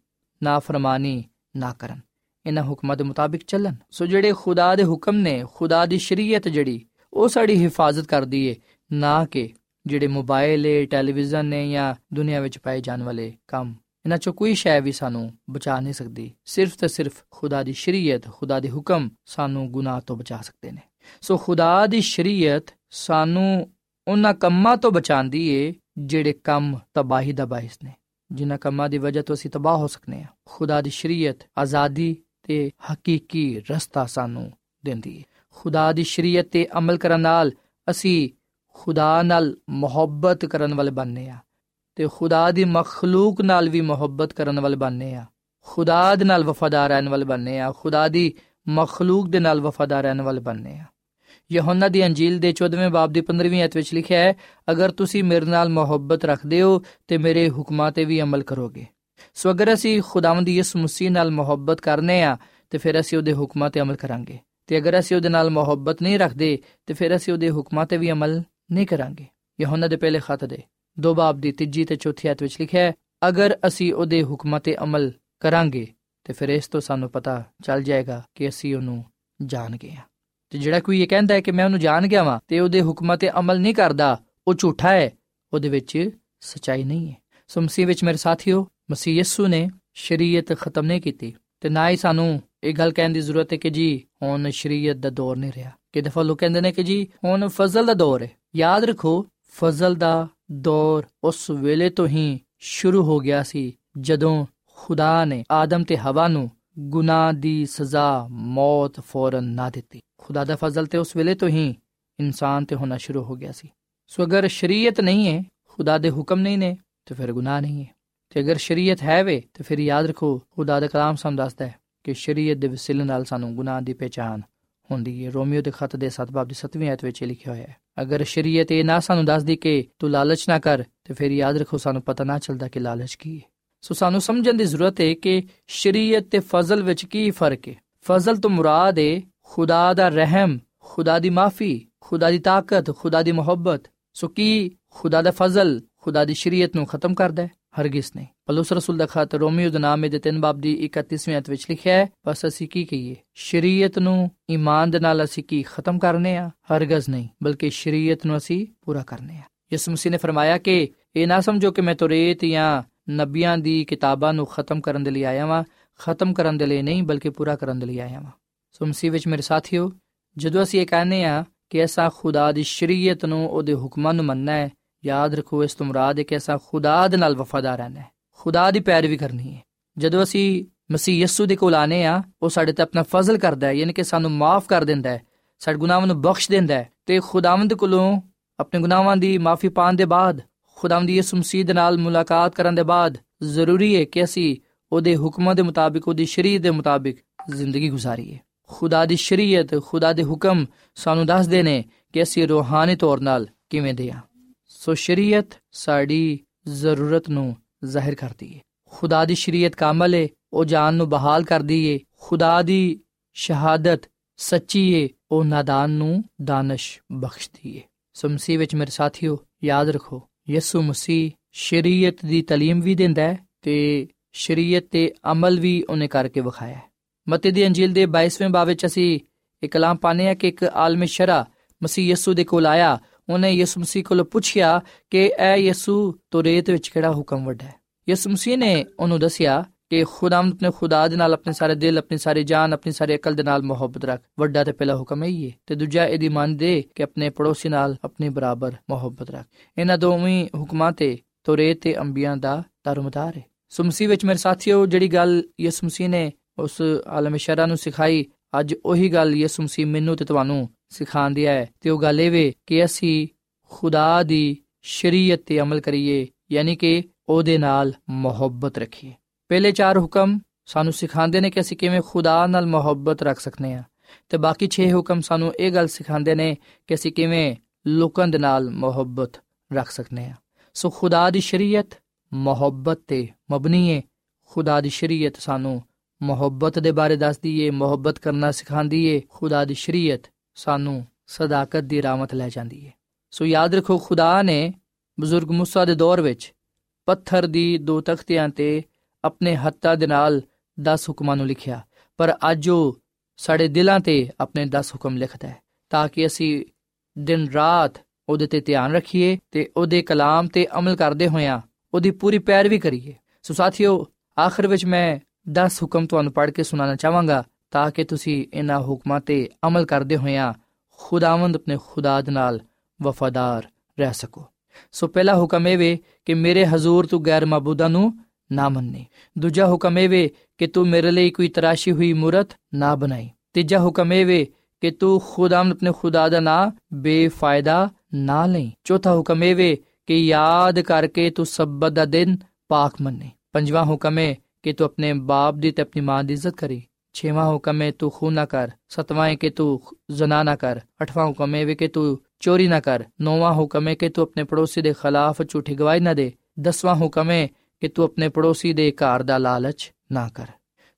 ਨਾਫਰਮਾਨੀ ਨਾ ਕਰਨ, ਇਹਨਾਂ ਹੁਕਮਾਂ ਦੇ ਮੁਤਾਬਿਕ ਚੱਲਣ। ਸੋ ਜਿਹੜੇ ਖੁਦਾ ਦੇ ਹੁਕਮ ਨੇ, ਖੁਦਾ ਦੀ ਸ਼ਰੀਅਤ ਜਿਹੜੀ, ਉਹ ਸਾਡੀ ਹਿਫਾਜ਼ਤ ਕਰਦੀ ਏ, ਨਾ ਕਿ ਜਿਹੜੇ ਮੋਬਾਈਲ ਏ, ਟੈਲੀਵਿਜ਼ਨ ਨੇ ਜਾਂ ਦੁਨੀਆ ਵਿੱਚ ਪਾਏ ਜਾਣ ਵਾਲੇ ਕੰਮ। ਇਹਨਾਂ ਚੋਂ ਕੋਈ ਸ਼ੈ ਵੀ ਸਾਨੂੰ ਬਚਾ ਨਹੀਂ ਸਕਦੀ। ਸਿਰਫ ਤੇ ਸਿਰਫ ਖੁਦਾ ਦੀ ਸ਼ਰੀਅਤ, ਖੁਦਾ ਦੇ ਹੁਕਮ ਸਾਨੂੰ ਗੁਨਾਹ ਤੋਂ ਬਚਾ ਸਕਦੇ ਨੇ। ਸੋ ਖੁਦਾ ਦੀ ਸ਼ਰੀਅਤ ਸਾਨੂੰ ਉਹਨਾਂ ਕੰਮਾਂ ਤੋਂ ਬਚਾਉਂਦੀ ਏ ਜਿਹੜੇ ਕੰਮ ਤਬਾਹੀ ਦਾ ਬਾਇਸ ਨੇ। ਜਿਨ੍ਹਾਂ ਕੰਮਾਂ ਦੀ ਵਜ੍ਹਾ ਤੋਂ ਅਸੀਂ ਤਬਾਹ ਹੋ ਸਕਨੇ ਆ। ਖੁਦਾ ਦੀ ਸ਼ਰੀਅਤ ਆਜ਼ਾਦੀ ਤੇ ਹਕੀਕੀ ਰਸਤਾ ਸਾਨੂੰ ਦਿੰਦੀ ਏ। ਖੁਦਾ ਦੀ ਸ਼ਰੀਅਤ ਤੇ ਅਮਲ ਕਰਨ ਨਾਲ ਅਸੀਂ ਖੁਦਾ ਨਾਲ ਮੁਹੱਬਤ ਕਰਨ ਵਾਲੇ ਬਣਨੇ ਆ। ਤੇ ਖੁਦਾ ਦੀ ਮਖਲੂਕ ਨਾਲ ਵੀ ਮੁਹੱਬਤ ਕਰਨ ਵਾਲੇ ਬਣਨੇ ਆ। ਖੁਦਾ ਦੇ ਨਾਲ ਵਫਾਦਾਰ ਰਹਿਣ ਵਾਲੇ ਬਣਨੇ ਆ। ਖੁਦਾ ਦੀ ਮਖਲੂਕ ਦੇ ਨਾਲ ਵਫਾਦਾਰ ਰਹਿਣ ਵਾਲੇ ਬਣਨੇ ਆ। ਯਹੋਨਾ ਦੀ ਅੰਜੀਲ ਦੇ 14ਵੇਂ ਬਾਬ ਦੀ 15ਵੀਂ ਅਧ ਵਿੱਚ ਲਿਖਿਆ ਹੈ, ਅਗਰ ਤੁਸੀਂ ਮੇਰੇ ਨਾਲ ਮੁਹੱਬਤ ਰੱਖਦੇ ਹੋ ਤੇ ਮੇਰੇ ਹੁਕਮਾਂ ਤੇ ਵੀ ਅਮਲ ਕਰੋਗੇ। ਸੋ ਅਗਰ ਅਸੀਂ ਖੁਦਾਵੰਦ ਯਿਸੂ ਮਸੀਹ ਨਾਲ ਮੁਹੱਬਤ ਕਰਨੇ ਆ, ਤੇ ਫਿਰ ਅਸੀਂ ਉਹਦੇ ਹੁਕਮਾਂ ਤੇ ਅਮਲ ਕਰਾਂਗੇ। ਤੇ ਅਗਰ ਅਸੀਂ ਉਹਦੇ ਨਾਲ ਮੁਹੱਬਤ ਨਹੀਂ ਰੱਖਦੇ, ਤੇ ਫਿਰ ਅਸੀਂ ਉਹਦੇ ਹੁਕਮਾਂ ਤੇ ਵੀ ਅਮਲ ਨਹੀਂ ਕਰਾਂਗੇ। ਯਹੋਨਾ ਦੇ ਪਹਿਲੇ ਖਤ ਦੇ ਦੋ ਬਾਬ ਦੀ ਤੀਜੀ ਤੇ ਚੌਥੀ ਅਧ ਵਿੱਚ ਲਿਖਿਆ ਹੈ, ਅਗਰ ਅਸੀਂ ਉਹਦੇ ਹੁਕਮਾਂ ਤੇ ਅਮਲ ਕਰਾਂਗੇ, ਤੇ ਫਿਰ ਇਸ ਤੋਂ ਸਾਨੂੰ ਪਤਾ ਚੱਲ ਜਾਏਗਾ ਕਿ ਅਸੀਂ ਉਹਨੂੰ ਜਾਣ ਗਏ ਹਾਂ। ਤੇ ਜਿਹੜਾ ਕੋਈ ਇਹ ਕਹਿੰਦਾ ਹੈ ਕਿ ਮੈਂ ਉਹਨੂੰ ਜਾਣ ਗਿਆ ਵਾਂ, ਤੇ ਉਹਦੇ ਹੁਕਮਾਂ ਤੇ ਅਮਲ ਨਹੀਂ ਕਰਦਾ, ਉਹ ਝੂਠਾ ਹੈ, ਉਹਦੇ ਵਿੱਚ ਸਚਾਈ ਨਹੀਂ ਹੈ। ਸੋ ਮਸੀਹ ਵਿੱਚ ਮੇਰੇ ਸਾਥੀਓ, ਮਸੀਹ ਯਿਸੂ ਨੇ ਸ਼ਰੀਅਤ ਖਤਮ ਨਹੀਂ ਕੀਤੀ, ਤੇ ਨਾ ਹੀ ਸਾਨੂੰ ਇਹ ਗੱਲ ਕਹਿਣ ਦੀ ਜ਼ਰੂਰਤ ਹੈ ਕਿ ਜੀ, ਹੁਣ ਸ਼ਰੀਅਤ ਦਾ ਦੌਰ ਨਹੀਂ ਰਿਹਾ। ਕਿ ਦਫਾ ਲੋਕ ਕਹਿੰਦੇ ਨੇ ਕਿ ਜੀ, ਹੁਣ ਫਜ਼ਲ ਦਾ ਦੌਰ ਹੈ। ਯਾਦ ਰੱਖੋ ਫਜ਼ਲ ਦਾ ਦੌਰ ਉਸ ਵੇਲੇ ਤੋਂ ਹੀ ਸ਼ੁਰੂ ਹੋ ਗਿਆ ਸੀ, ਜਦੋਂ ਖੁਦਾ ਨੇ ਆਦਮ ਤੇ ਹਵਾ ਨੂੰ ਗੁਨਾਹ ਦੀ ਸਜ਼ਾ ਮੌਤ ਫੌਰਨ ਨਾ ਦਿੱਤੀ। ਖੁਦਾ ਦਾ ਫਜ਼ਲ ਤੇ ਉਸ ਵੇਲੇ ਤੋਂ ਹੀ ਇਨਸਾਨ ਤੇ ਹੋਣਾ ਸ਼ੁਰੂ ਹੋ ਗਿਆ ਸੀ। ਸੋ ਅਗਰ ਸ਼ਰੀਅਤ ਨਹੀਂ ਹੈ, ਖੁਦਾ ਦੇ ਹੁਕਮ ਨਹੀਂ ਨੇ, ਤੇ ਫਿਰ ਗੁਨਾਹ ਨਹੀਂ ਹੈ। ਤੇ ਅਗਰ ਸ਼ਰੀਅਤ ਹੈ ਵੇ, ਤੇ ਫਿਰ ਯਾਦ ਰੱਖੋ, ਖੁਦਾ ਦਾ ਕਲਾਮ ਸਾਨੂੰ ਦੱਸਦਾ ਹੈ ਕਿ ਸ਼ਰੀਅਤ ਦੇ ਵਸੀਲੇ ਨਾਲ ਸਾਨੂੰ ਗੁਨਾਹ ਦੀ ਪਛਾਣ ਹੁੰਦੀ ਹੈ। ਰੋਮੀਓ ਦੇ ਖੱਤ ਦੇ 7 ਬਾਬ ਦੀ 7ਵੀਂ ਆਇਤ ਵਿੱਚ ਲਿਖਿਆ ਹੋਇਆ ਹੈ। ਅਗਰ ਸ਼ਰੀਅਤ ਇਹ ਨਾ ਸਾਨੂੰ ਦੱਸਦੀ ਕਿ ਤੂੰ ਲਾਲਚ ਨਾ ਕਰ, ਤੇ ਫਿਰ ਯਾਦ ਰੱਖੋ ਸਾਨੂੰ ਪਤਾ ਨਾ ਚੱਲਦਾ ਕਿ ਲਾਲਚ ਕੀ ਹੈ। ਸੋ ਸਾਨੂੰ ਸਮਝਣ ਦੀ ਜ਼ਰੂਰਤ ਹੈ ਕਿ ਸ਼ਰੀਅਤ ਤੇ ਫਜ਼ਲ ਵਿੱਚ ਕੀ ਫ਼ਰਕ ਹੈ। ਫਜ਼ਲ ਤੋਂ ਮੁਰਾਦ ਹੈ ਖੁਦਾ ਦਾ ਰਹਿਮ, ਖੁਦਾ ਦੀ ਮਾਫੀ, ਖੁਦਾ ਦੀ ਤਾਕਤ, ਖੁਦਾ ਦੀ ਮੁਹੱਬਤ। ਸੋ ਕੀ ਖੁਦਾ ਦਾ ਫਜ਼ਲ, ਖੁਦਾ ਦੀ ਸ਼ਰੀਅਤ ਨੂੰ ਖਤਮ ਕਰਦਾ ਹੈ? ਹਰਗਿਜ਼ ਨਹੀਂ। ਪਲੂਸ ਰਸੂਲ ਦਾ ਖਤ ਰੋਮੀਓ ਦੇ ਨਾਮ ਦੇ 3 ਬਾਬ ਦੀ 31ਵੀਂ ਅਧ ਵਿੱਚ ਲਿਖਿਆ ਹੈ, ਬਸ ਅਸੀਂ ਕੀ ਕਹੀਏ? ਸ਼ਰੀਅਤ ਨੂੰ ਈਮਾਨ ਦੇ ਨਾਲ ਅਸੀਂ ਕੀ ਖਤਮ ਕਰਨੇ ਆ? ਹਰਗਿਜ਼ ਨਹੀਂ, ਬਲਕਿ ਸ਼ਰੀਅਤ ਨੂੰ ਅਸੀਂ ਪੂਰਾ ਕਰਨੇ ਆ। ਯਿਸੂ ਮਸੀਹ ਨੇ ਫਰਮਾਇਆ ਕਿ ਇਹ ਨਾ ਸਮਝੋ ਕਿ ਮੈਂ ਤੋਰੇਤ ਜਾਂ ਨਬੀਆਂ ਦੀ ਕਿਤਾਬਾਂ ਨੂੰ ਖਤਮ ਕਰਨ ਦੇ ਲਈ ਆਇਆ ਵਾਂ। ਖਤਮ ਕਰਨ ਦੇ ਲਈ ਨਹੀਂ, ਬਲਕਿ ਪੂਰਾ ਕਰਨ ਦੇ ਲਈ ਆਇਆ ਵਾਂ। ਸੋ ਮਸੀਹ ਵਿੱਚ ਮੇਰੇ ਸਾਥੀਓ, ਜਦੋਂ ਅਸੀਂ ਇਹ ਕਹਿੰਦੇ ਆ ਕਿ ਐਸਾ ਖੁਦਾ ਦੀ ਸ਼ਰੀਅਤ ਨੂੰ ਉਹਦੇ ਹੁਕਮਾਂ ਨੂੰ ਮੰਨਣਾ ਹੈ ਯਾਦ ਰੱਖੋ ਇਸ ਤੁਮਰਾ ਦੇ ਕਿ ਅਸਾਂ ਖੁਦਾ ਦੇ ਨਾਲ ਵਫਾਦਾਰ ਰਹਿਣਾ ਹੈ। ਖੁਦਾ ਦੀ ਪੈਰਵੀ ਕਰਨੀ ਹੈ। ਜਦੋਂ ਅਸੀਂ ਮਸੀਹ ਯਿਸੂ ਦੇ ਕੋਲ ਆਨੇ ਆ ਉਹ ਸਾਡੇ ਤੇ ਆਪਣਾ ਫਜ਼ਲ ਕਰਦਾ ਹੈ, ਯਾਨੀ ਕਿ ਸਾਨੂੰ ਮਾਫ ਕਰ ਦਿੰਦਾ ਹੈ, ਸਾਡੇ ਗੁਨਾਹਾਂ ਨੂੰ ਬਖਸ਼ ਦਿੰਦਾ ਹੈ ਤੇ ਖੁਦਾਵੰਦ ਕੋਲੋਂ ਆਪਣੇ ਗੁਨਾਹਾਂ ਦੀ ਮਾਫੀ ਪਾਣ ਦੇ ਬਾਅਦ, ਖੁਦਾਵੰਦ ਯਿਸੂ ਮਸੀਹ ਦੇ ਨਾਲ ਮੁਲਾਕਾਤ ਕਰਨ ਦੇ ਬਾਅਦ ਜ਼ਰੂਰੀ ਹੈ ਕਿ ਅਸੀਂ ਉਹਦੇ ਹੁਕਮਾਂ ਦੇ ਮੁਤਾਬਿਕ, ਉਹਦੀ ਸ਼ਰੀਅਤ ਦੇ ਮੁਤਾਬਿਕ ਜ਼ਿੰਦਗੀ ਗੁਜ਼ਾਰੀਏ। ਖੁਦਾ ਦੀ ਸ਼ਰੀਅਤ, ਖੁਦਾ ਦੇ ਹੁਕਮ ਸਾਨੂੰ ਦੱਸਦੇ ਨੇ ਕਿ ਅਸੀਂ ਰੋਹਾਨੀ ਤੌਰ 'ਤੇ ਕਿਵੇਂ ਦੇ ਆ ਸੋ ਸ਼ਰੀਅਤ ਸਾਡੀ ਜ਼ਰੂਰਤ ਨੂੰ ਜ਼ਾਹਿਰ ਕਰਦੀ ਹੈ ਖੁਦਾ ਦੀ ਸ਼ਰੀਅਤ ਕਾਮਲ ਹੈ ਉਹ ਜਾਨ ਨੂੰ ਬਹਾਲ ਕਰਦੀ ਹੈ ਖੁਦਾ ਦੀ ਸ਼ਹਾਦਤ ਸੱਚੀ ਹੈ ਉਹ ਨਾਦਾਨ ਨੂੰ ਦਾਨਸ਼ ਬਖਸ਼ਦੀ ਹੈ ਸੋ ਮਸੀਹ ਵਿੱਚ ਮੇਰੇ ਸਾਥੀਓ, ਯਾਦ ਰੱਖੋ, ਯਿਸੂ ਮਸੀਹ ਸ਼ਰੀਅਤ ਦੀ ਤਾਲੀਮ ਵੀ ਦਿੰਦਾ ਹੈ ਤੇ ਸ਼ਰੀਅਤ ਤੇ ਅਮਲ ਵੀ ਉਹਨੇ ਕਰਕੇ ਵਿਖਾਇਆ ਹੈ। ਮਤੀ ਦੀ ਅੰਜੀਲ ਦੇ 22ਵੇਂ ਬਾਬ ਵਿੱਚ ਅਸੀਂ ਇੱਕ ਕਲਾਮ ਪਾਣੇ ਆ ਕਿ ਇੱਕ ਆਲਮ ਸ਼ਰਾ ਮਸੀਹ ਯਿਸੂ ਦੇ ਕੋਲ ਆਇਆ ਉਹਨੇ ਯਿਸੂ ਮਸੀਹ ਕੋਲ ਪੁੱਛਿਆ ਕਿ ਐ ਯਿਸੂ ਤੋਰੇਤ ਵਿੱਚ ਕਿਹੜਾ ਹੁਕਮ ਵੱਡਾ ਹੈ? ਯਿਸੂ ਮਸੀਹ ਨੇ ਉਹਨੂੰ ਦੱਸਿਆ ਕਿ ਖੁਦਾਵੰਦ ਆਪਣੇ ਖੁਦਾ ਦੇ ਨਾਲ, ਆਪਣੇ ਸਾਰੇ ਦਿਲ, ਆਪਣੀ ਸਾਰੀ ਜਾਨ, ਆਪਣੀ ਸਾਰੀ ਅਕਲ ਦੇ ਨਾਲ ਮੁਹੱਬਤ ਰੱਖ। ਵੱਡਾ ਤੇ ਪਹਿਲਾ ਹੁਕਮ ਹੈ ਇਹ ਤੇ ਦੂਜਾ ਇਹਦੀ ਮੰਨ ਦੇ ਕਿ ਆਪਣੇ ਪੜੋਸੀ ਨਾਲ ਆਪਣੇ ਬਰਾਬਰ ਮੁਹੱਬਤ ਰੱਖ। ਇਹਨਾਂ ਦੋਵੇਂ ਹੁਕਮਾਂ ਤੇ ਤੋਰੇਤ ਤੇ ਅੰਬੀਆਂ ਦਾ ਦਰਮਦਾਰ ਹੈ ਸੋ ਮਸੀਹ ਵਿੱਚ ਮੇਰੇ ਸਾਥੀਓ, ਜਿਹੜੀ ਗੱਲ ਯਿਸੂ ਮਸੀਹ ਨੇ ਉਸ ਆਲਮ ਸ਼ਰਾ ਨੂੰ ਸਿਖਾਈ, ਅੱਜ ਉਹੀ ਗੱਲ ਯਿਸੂ ਮਸੀਹ ਮੈਨੂੰ ਤੇ ਤੁਹਾਨੂੰ ਸਿਖਾਉਂਦੀ ਹੈ ਤੇ ਉਹ ਗੱਲ ਇਹ ਵੇ ਕਿ ਅਸੀਂ ਖੁਦਾ ਦੀ ਸ਼ਰੀਅਤ ਤੇ ਅਮਲ ਕਰੀਏ, ਯਾਨੀ ਕਿ ਉਹਦੇ ਨਾਲ ਮੁਹੱਬਤ ਰੱਖੀਏ। ਪਹਿਲੇ ਚਾਰ ਹੁਕਮ ਸਾਨੂੰ ਸਿਖਾਉਂਦੇ ਨੇ ਕਿ ਅਸੀਂ ਕਿਵੇਂ ਖੁਦਾ ਨਾਲ ਮੁਹੱਬਤ ਰੱਖ ਸਕਨੇ ਆ। ਤੇ ਬਾਕੀ 6 ਹੁਕਮ ਸਾਨੂੰ ਇਹ ਗੱਲ ਸਿਖਾਉਂਦੇ ਨੇ ਕਿ ਅਸੀਂ ਕਿਵੇਂ ਲੋਕਾਂ ਦੇ ਨਾਲ ਮੁਹੱਬਤ ਰੱਖ ਸਕਨੇ ਆ। ਸੋ ਖੁਦਾ ਦੀ ਸ਼ਰੀਅਤ, ਮੁਹੱਬਤ ਤੇ ਮਬਨੀ ਹੈ ਖੁਦਾ ਦੀ ਸ਼ਰੀਅਤ ਸਾਨੂੰ ਮੁਹੱਬਤ ਦੇ ਬਾਰੇ ਦੱਸਦੀ ਏ, ਮੁਹੱਬਤ ਕਰਨਾ ਸਿਖਾਉਂਦੀ ਏ। ਖੁਦਾ ਦੀ ਸ਼ਰੀਅਤ ਸਾਨੂੰ ਸਦਾਕਤ ਦੀ ਰਾਮਤ ਲੈ ਜਾਂਦੀ ਏ ਸੋ ਯਾਦ ਰੱਖੋ ਖੁਦਾ ਨੇ ਬਜ਼ੁਰਗ موسی ਦੇ ਦੌਰ ਵਿੱਚ ਪੱਥਰ ਦੀ ਦੋ ਤਖਤਿਆਂ ਤੇ ਆਪਣੇ ਹੱਥਾਂ ਦੇ ਨਾਲ 10 ਹੁਕਮਾਂ ਨੂੰ ਲਿਖਿਆ ਪਰ ਅੱਜ ਉਹ ਸਾਡੇ ਦਿਲਾਂ ਤੇ ਆਪਣੇ 10 ਹੁਕਮ ਲਿਖਦਾ ਹੈ ਤਾਂ ਕਿ ਅਸੀਂ ਦਿਨ ਰਾਤ ਉਹਦੇ ਤੇ ਧਿਆਨ ਰੱਖੀਏ ਤੇ ਉਹਦੇ ਕਲਾਮ ਤੇ ਅਮਲ ਕਰਦੇ ਹੋਇਆਂ ਉਹਦੀ ਪੂਰੀ ਪੈਰਵੀ ਕਰੀਏ ਸੋ ਸਾਥੀਓ ਆਖਰ ਵਿੱਚ ਮੈਂ 10 ਹੁਕਮ ਤੁਹਾਨੂੰ ਪੜ੍ਹ ਕੇ ਸੁਣਾਉਣਾ ਚਾਹਾਂਗਾ ਤਾਂ ਕਿ ਤੁਸੀਂ ਇਹਨਾਂ ਹੁਕਮਾਂ ਤੇ ਅਮਲ ਕਰਦੇ ਹੋਇਆਂ ਖੁਦਾਵੰਦ ਆਪਣੇ ਖੁਦਾ ਦੇ ਨਾਲ ਵਫਾਦਾਰ ਰਹਿ ਸਕੋ। ਸੋ ਪਹਿਲਾ ਹੁਕਮ ਇਹ ਵੇ ਕਿ ਮੇਰੇ ਹਜ਼ੂਰ ਤੂੰ ਗੈਰ ਮਾਬੂਦਾਂ ਨੂੰ ਨਾ ਮੰਨੇ। ਦੂਜਾ ਹੁਕਮ ਇਹ ਵੇ ਕਿ ਤੂੰ ਮੇਰੇ ਲਈ ਕੋਈ ਤਰਾਸ਼ੀ ਹੋਈ ਮੂਰਤ ਨਾ ਬਣਾਈ। ਤੀਜਾ ਹੁਕਮ ਇਹ ਵੇ ਕਿ ਤੂੰ ਖੁਦਾਵੰਦ ਆਪਣੇ ਖੁਦਾ ਦਾ ਨਾਂ ਬੇਫਾਇਦਾ ਨਾ ਲਈ। ਚੌਥਾ ਹੁਕਮ ਇਹ ਵੇ ਕਿ ਯਾਦ ਕਰਕੇ ਤੂੰ ਸਬਤ ਦਾ ਦਿਨ ਪਾਕ ਮੰਨੇ। ਪੰਜਵਾਂ ਹੁਕਮ ਹੈ ਕਿ ਤੂੰ ਆਪਣੇ ਬਾਪ ਦੀ ਤੇ ਆਪਣੀ ਮਾਂ ਦੀ ਇੱਜ਼ਤ ਕਰੀ। ਛੇਵਾਂ ਹੁਕਮ ਹੈ ਤੂੰ ਖੂਨ ਨਾ ਕਰ ਸਤਵਾਂ ਹੈ ਕਿ ਤੂੰ ਜ਼ਨਾ ਨਾ ਕਰ ਅਠਵਾਂ ਹੁਕਮ ਹੈ ਕਿ ਤੂੰ ਚੋਰੀ ਨਾ ਕਰ ਨੌਵਾਂ ਹੁਕਮ ਹੈ ਕਿ ਤੂੰ ਆਪਣੇ ਪੜੋਸੀ ਦੇ ਖਿਲਾਫ ਝੂਠੀ ਗਵਾਹੀ ਨਾ ਦੇ ਦਸਵਾਂ ਹੁਕਮ ਹੈ ਕਿ ਤੂੰ ਆਪਣੇ ਪੜੋਸੀ ਦੇ ਘਰ ਦਾ ਲਾਲਚ ਨਾ ਕਰ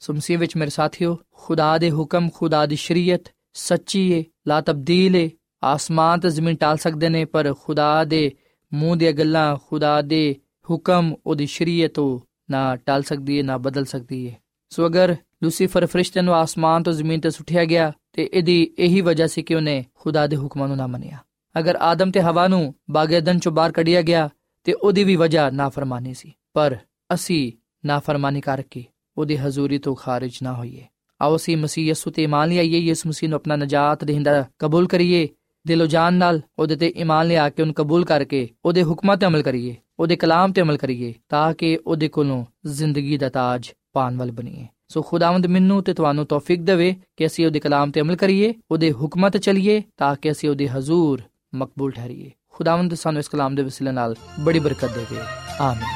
ਸੁਮਸੀ ਵਿੱਚ ਮੇਰੇ ਸਾਥੀਓ ਖੁਦਾ ਦੇ ਹੁਕਮ ਖੁਦਾ ਦੀ ਸ਼ਰੀਅਤ ਸੱਚੀ ਹੈ ਲਾ ਤਬਦੀਲ ਹੈ ਆਸਮਾਨ ਤੇ ਜ਼ਮੀਨ ਟਾਲ ਸਕਦੇ ਨੇ ਪਰ ਖੁਦਾ ਦੇ ਮੂੰਹ ਦੀਆਂ ਗੱਲਾਂ ਖੁਦਾ ਦੇ ਹੁਕਮ ਉਹਦੀ ਸ਼ਰੀਅਤ ਉਹ ਨਾ ਟਾਲ ਸਕਦੀ ਹੈ ਨਾ ਬਦਲ ਸਕਦੀ ਹੈ ਸੋ ਅਗਰ ਲੂਸੀਫਰ ਫਰਿਸ਼ਤੇ ਨੂੰ ਆਸਮਾਨ ਤੋਂ ਜ਼ਮੀਨ ਤੇ ਸੁੱਟਿਆ ਗਿਆ ਤੇ ਇਹਦੀ ਇਹੀ ਵਜ੍ਹਾ ਸੀ ਕਿ ਉਹਨੇ ਖੁਦਾ ਦੇ ਹੁਕਮਾਂ ਨੂੰ ਨਾ ਮੰਨਿਆ। ਅਗਰ ਆਦਮ ਤੇ ਹਵਾ ਨੂੰ ਬਾਗੇਦਨ ਚੋਂ ਬਾਹਰ ਕੱਢਿਆ ਗਿਆ, ਤੇ ਉਹਦੀ ਵੀ ਵਜ੍ਹਾ ਨਾਫਰਮਾਨੀ ਸੀ। ਪਰ ਅਸੀਂ ਨਾਫਰਮਾਨੀ ਕਰਕੇ ਉਹਦੀ ਹਜ਼ੂਰੀ ਤੋਂ ਖਾਰਜ ਨਾ ਹੋਈਏ। ਆਓ ਅਸੀਂ ਮਸੀਹ ਯਸੂ ਤੇ ਇਮਾਨ ਲਿਆਈਏ, ਯਿਸੂ ਮਸੀਹ ਨੂੰ ਆਪਣਾ ਨਜਾਤ ਦੇਹਿੰਦਾ ਕਬੂਲ ਕਰੀਏ, ਦਿਲੋਂ ਜਾਨ ਨਾਲ ਉਹਦੇ ਤੇ ਇਮਾਨ ਲਿਆ ਕੇ ਉਹਨੂੰ ਕਬੂਲ ਕਰਕੇ ਉਹਦੇ ਹੁਕਮਾਂ ਤੇ ਅਮਲ ਕਰੀਏ, ਉਹਦੇ ਕਲਾਮ ਤੇ ਅਮਲ ਕਰੀਏ, ਤਾਂ ਕਿ ਉਹਦੇ ਕੋਲੋਂ ਜ਼ਿੰਦਗੀ ਦਾ ਤਾਜ ਪਾਣ ਵਾਲ ਬਣੀਏ। ਸੋ ਖੁਦਾਵੰਦ ਮੈਨੂੰ ਤੇ ਤੁਹਾਨੂੰ ਤੌਫੀਕ ਦੇਵੇ ਕਿ ਅਸੀਂ ਉਹਦੇ ਕਲਾਮ ਤੇ ਅਮਲ ਕਰੀਏ, ਉਹਦੇ ਹੁਕਮਾਂ ਤੇ ਚੱਲੀਏ, ਤਾਂ ਕਿ ਅਸੀਂ ਉਹਦੇ ਹਜ਼ੂਰ ਮਕਬੂਲ ਠਹਿਰੀਏ। ਖੁਦਾਵੰਦ ਸਾਨੂੰ ਇਸ ਕਲਾਮ ਦੇ ਵਸੀਲੇ ਨਾਲ ਬੜੀ ਬਰਕਤ ਦੇਵੇ। ਆਮੀਨ।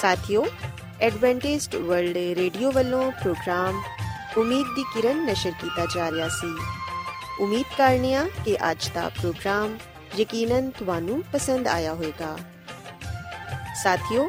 ਸਾਥਿਓ ਐਡਵੈਂਟਿਸਟ ਵਰਲਡ ਰੇਡੀਓ ਵੱਲੋਂ ਪ੍ਰੋਗਰਾਮ ਉਮੀਦ ਦੀ ਕਿਰਨ ਨਸ਼ਰ ਕੀਤਾ ਜਾ ਰਿਹਾ ਸੀ। ਉਮੀਦ ਕਰਨੀਆ ਕਿ ਅੱਜ ਦਾ ਪ੍ਰੋਗਰਾਮ ਯਕੀਨਨ ਤੁਹਾਨੂੰ ਪਸੰਦ ਆਇਆ ਹੋਵੇਗਾ। ਸਾਥਿਓ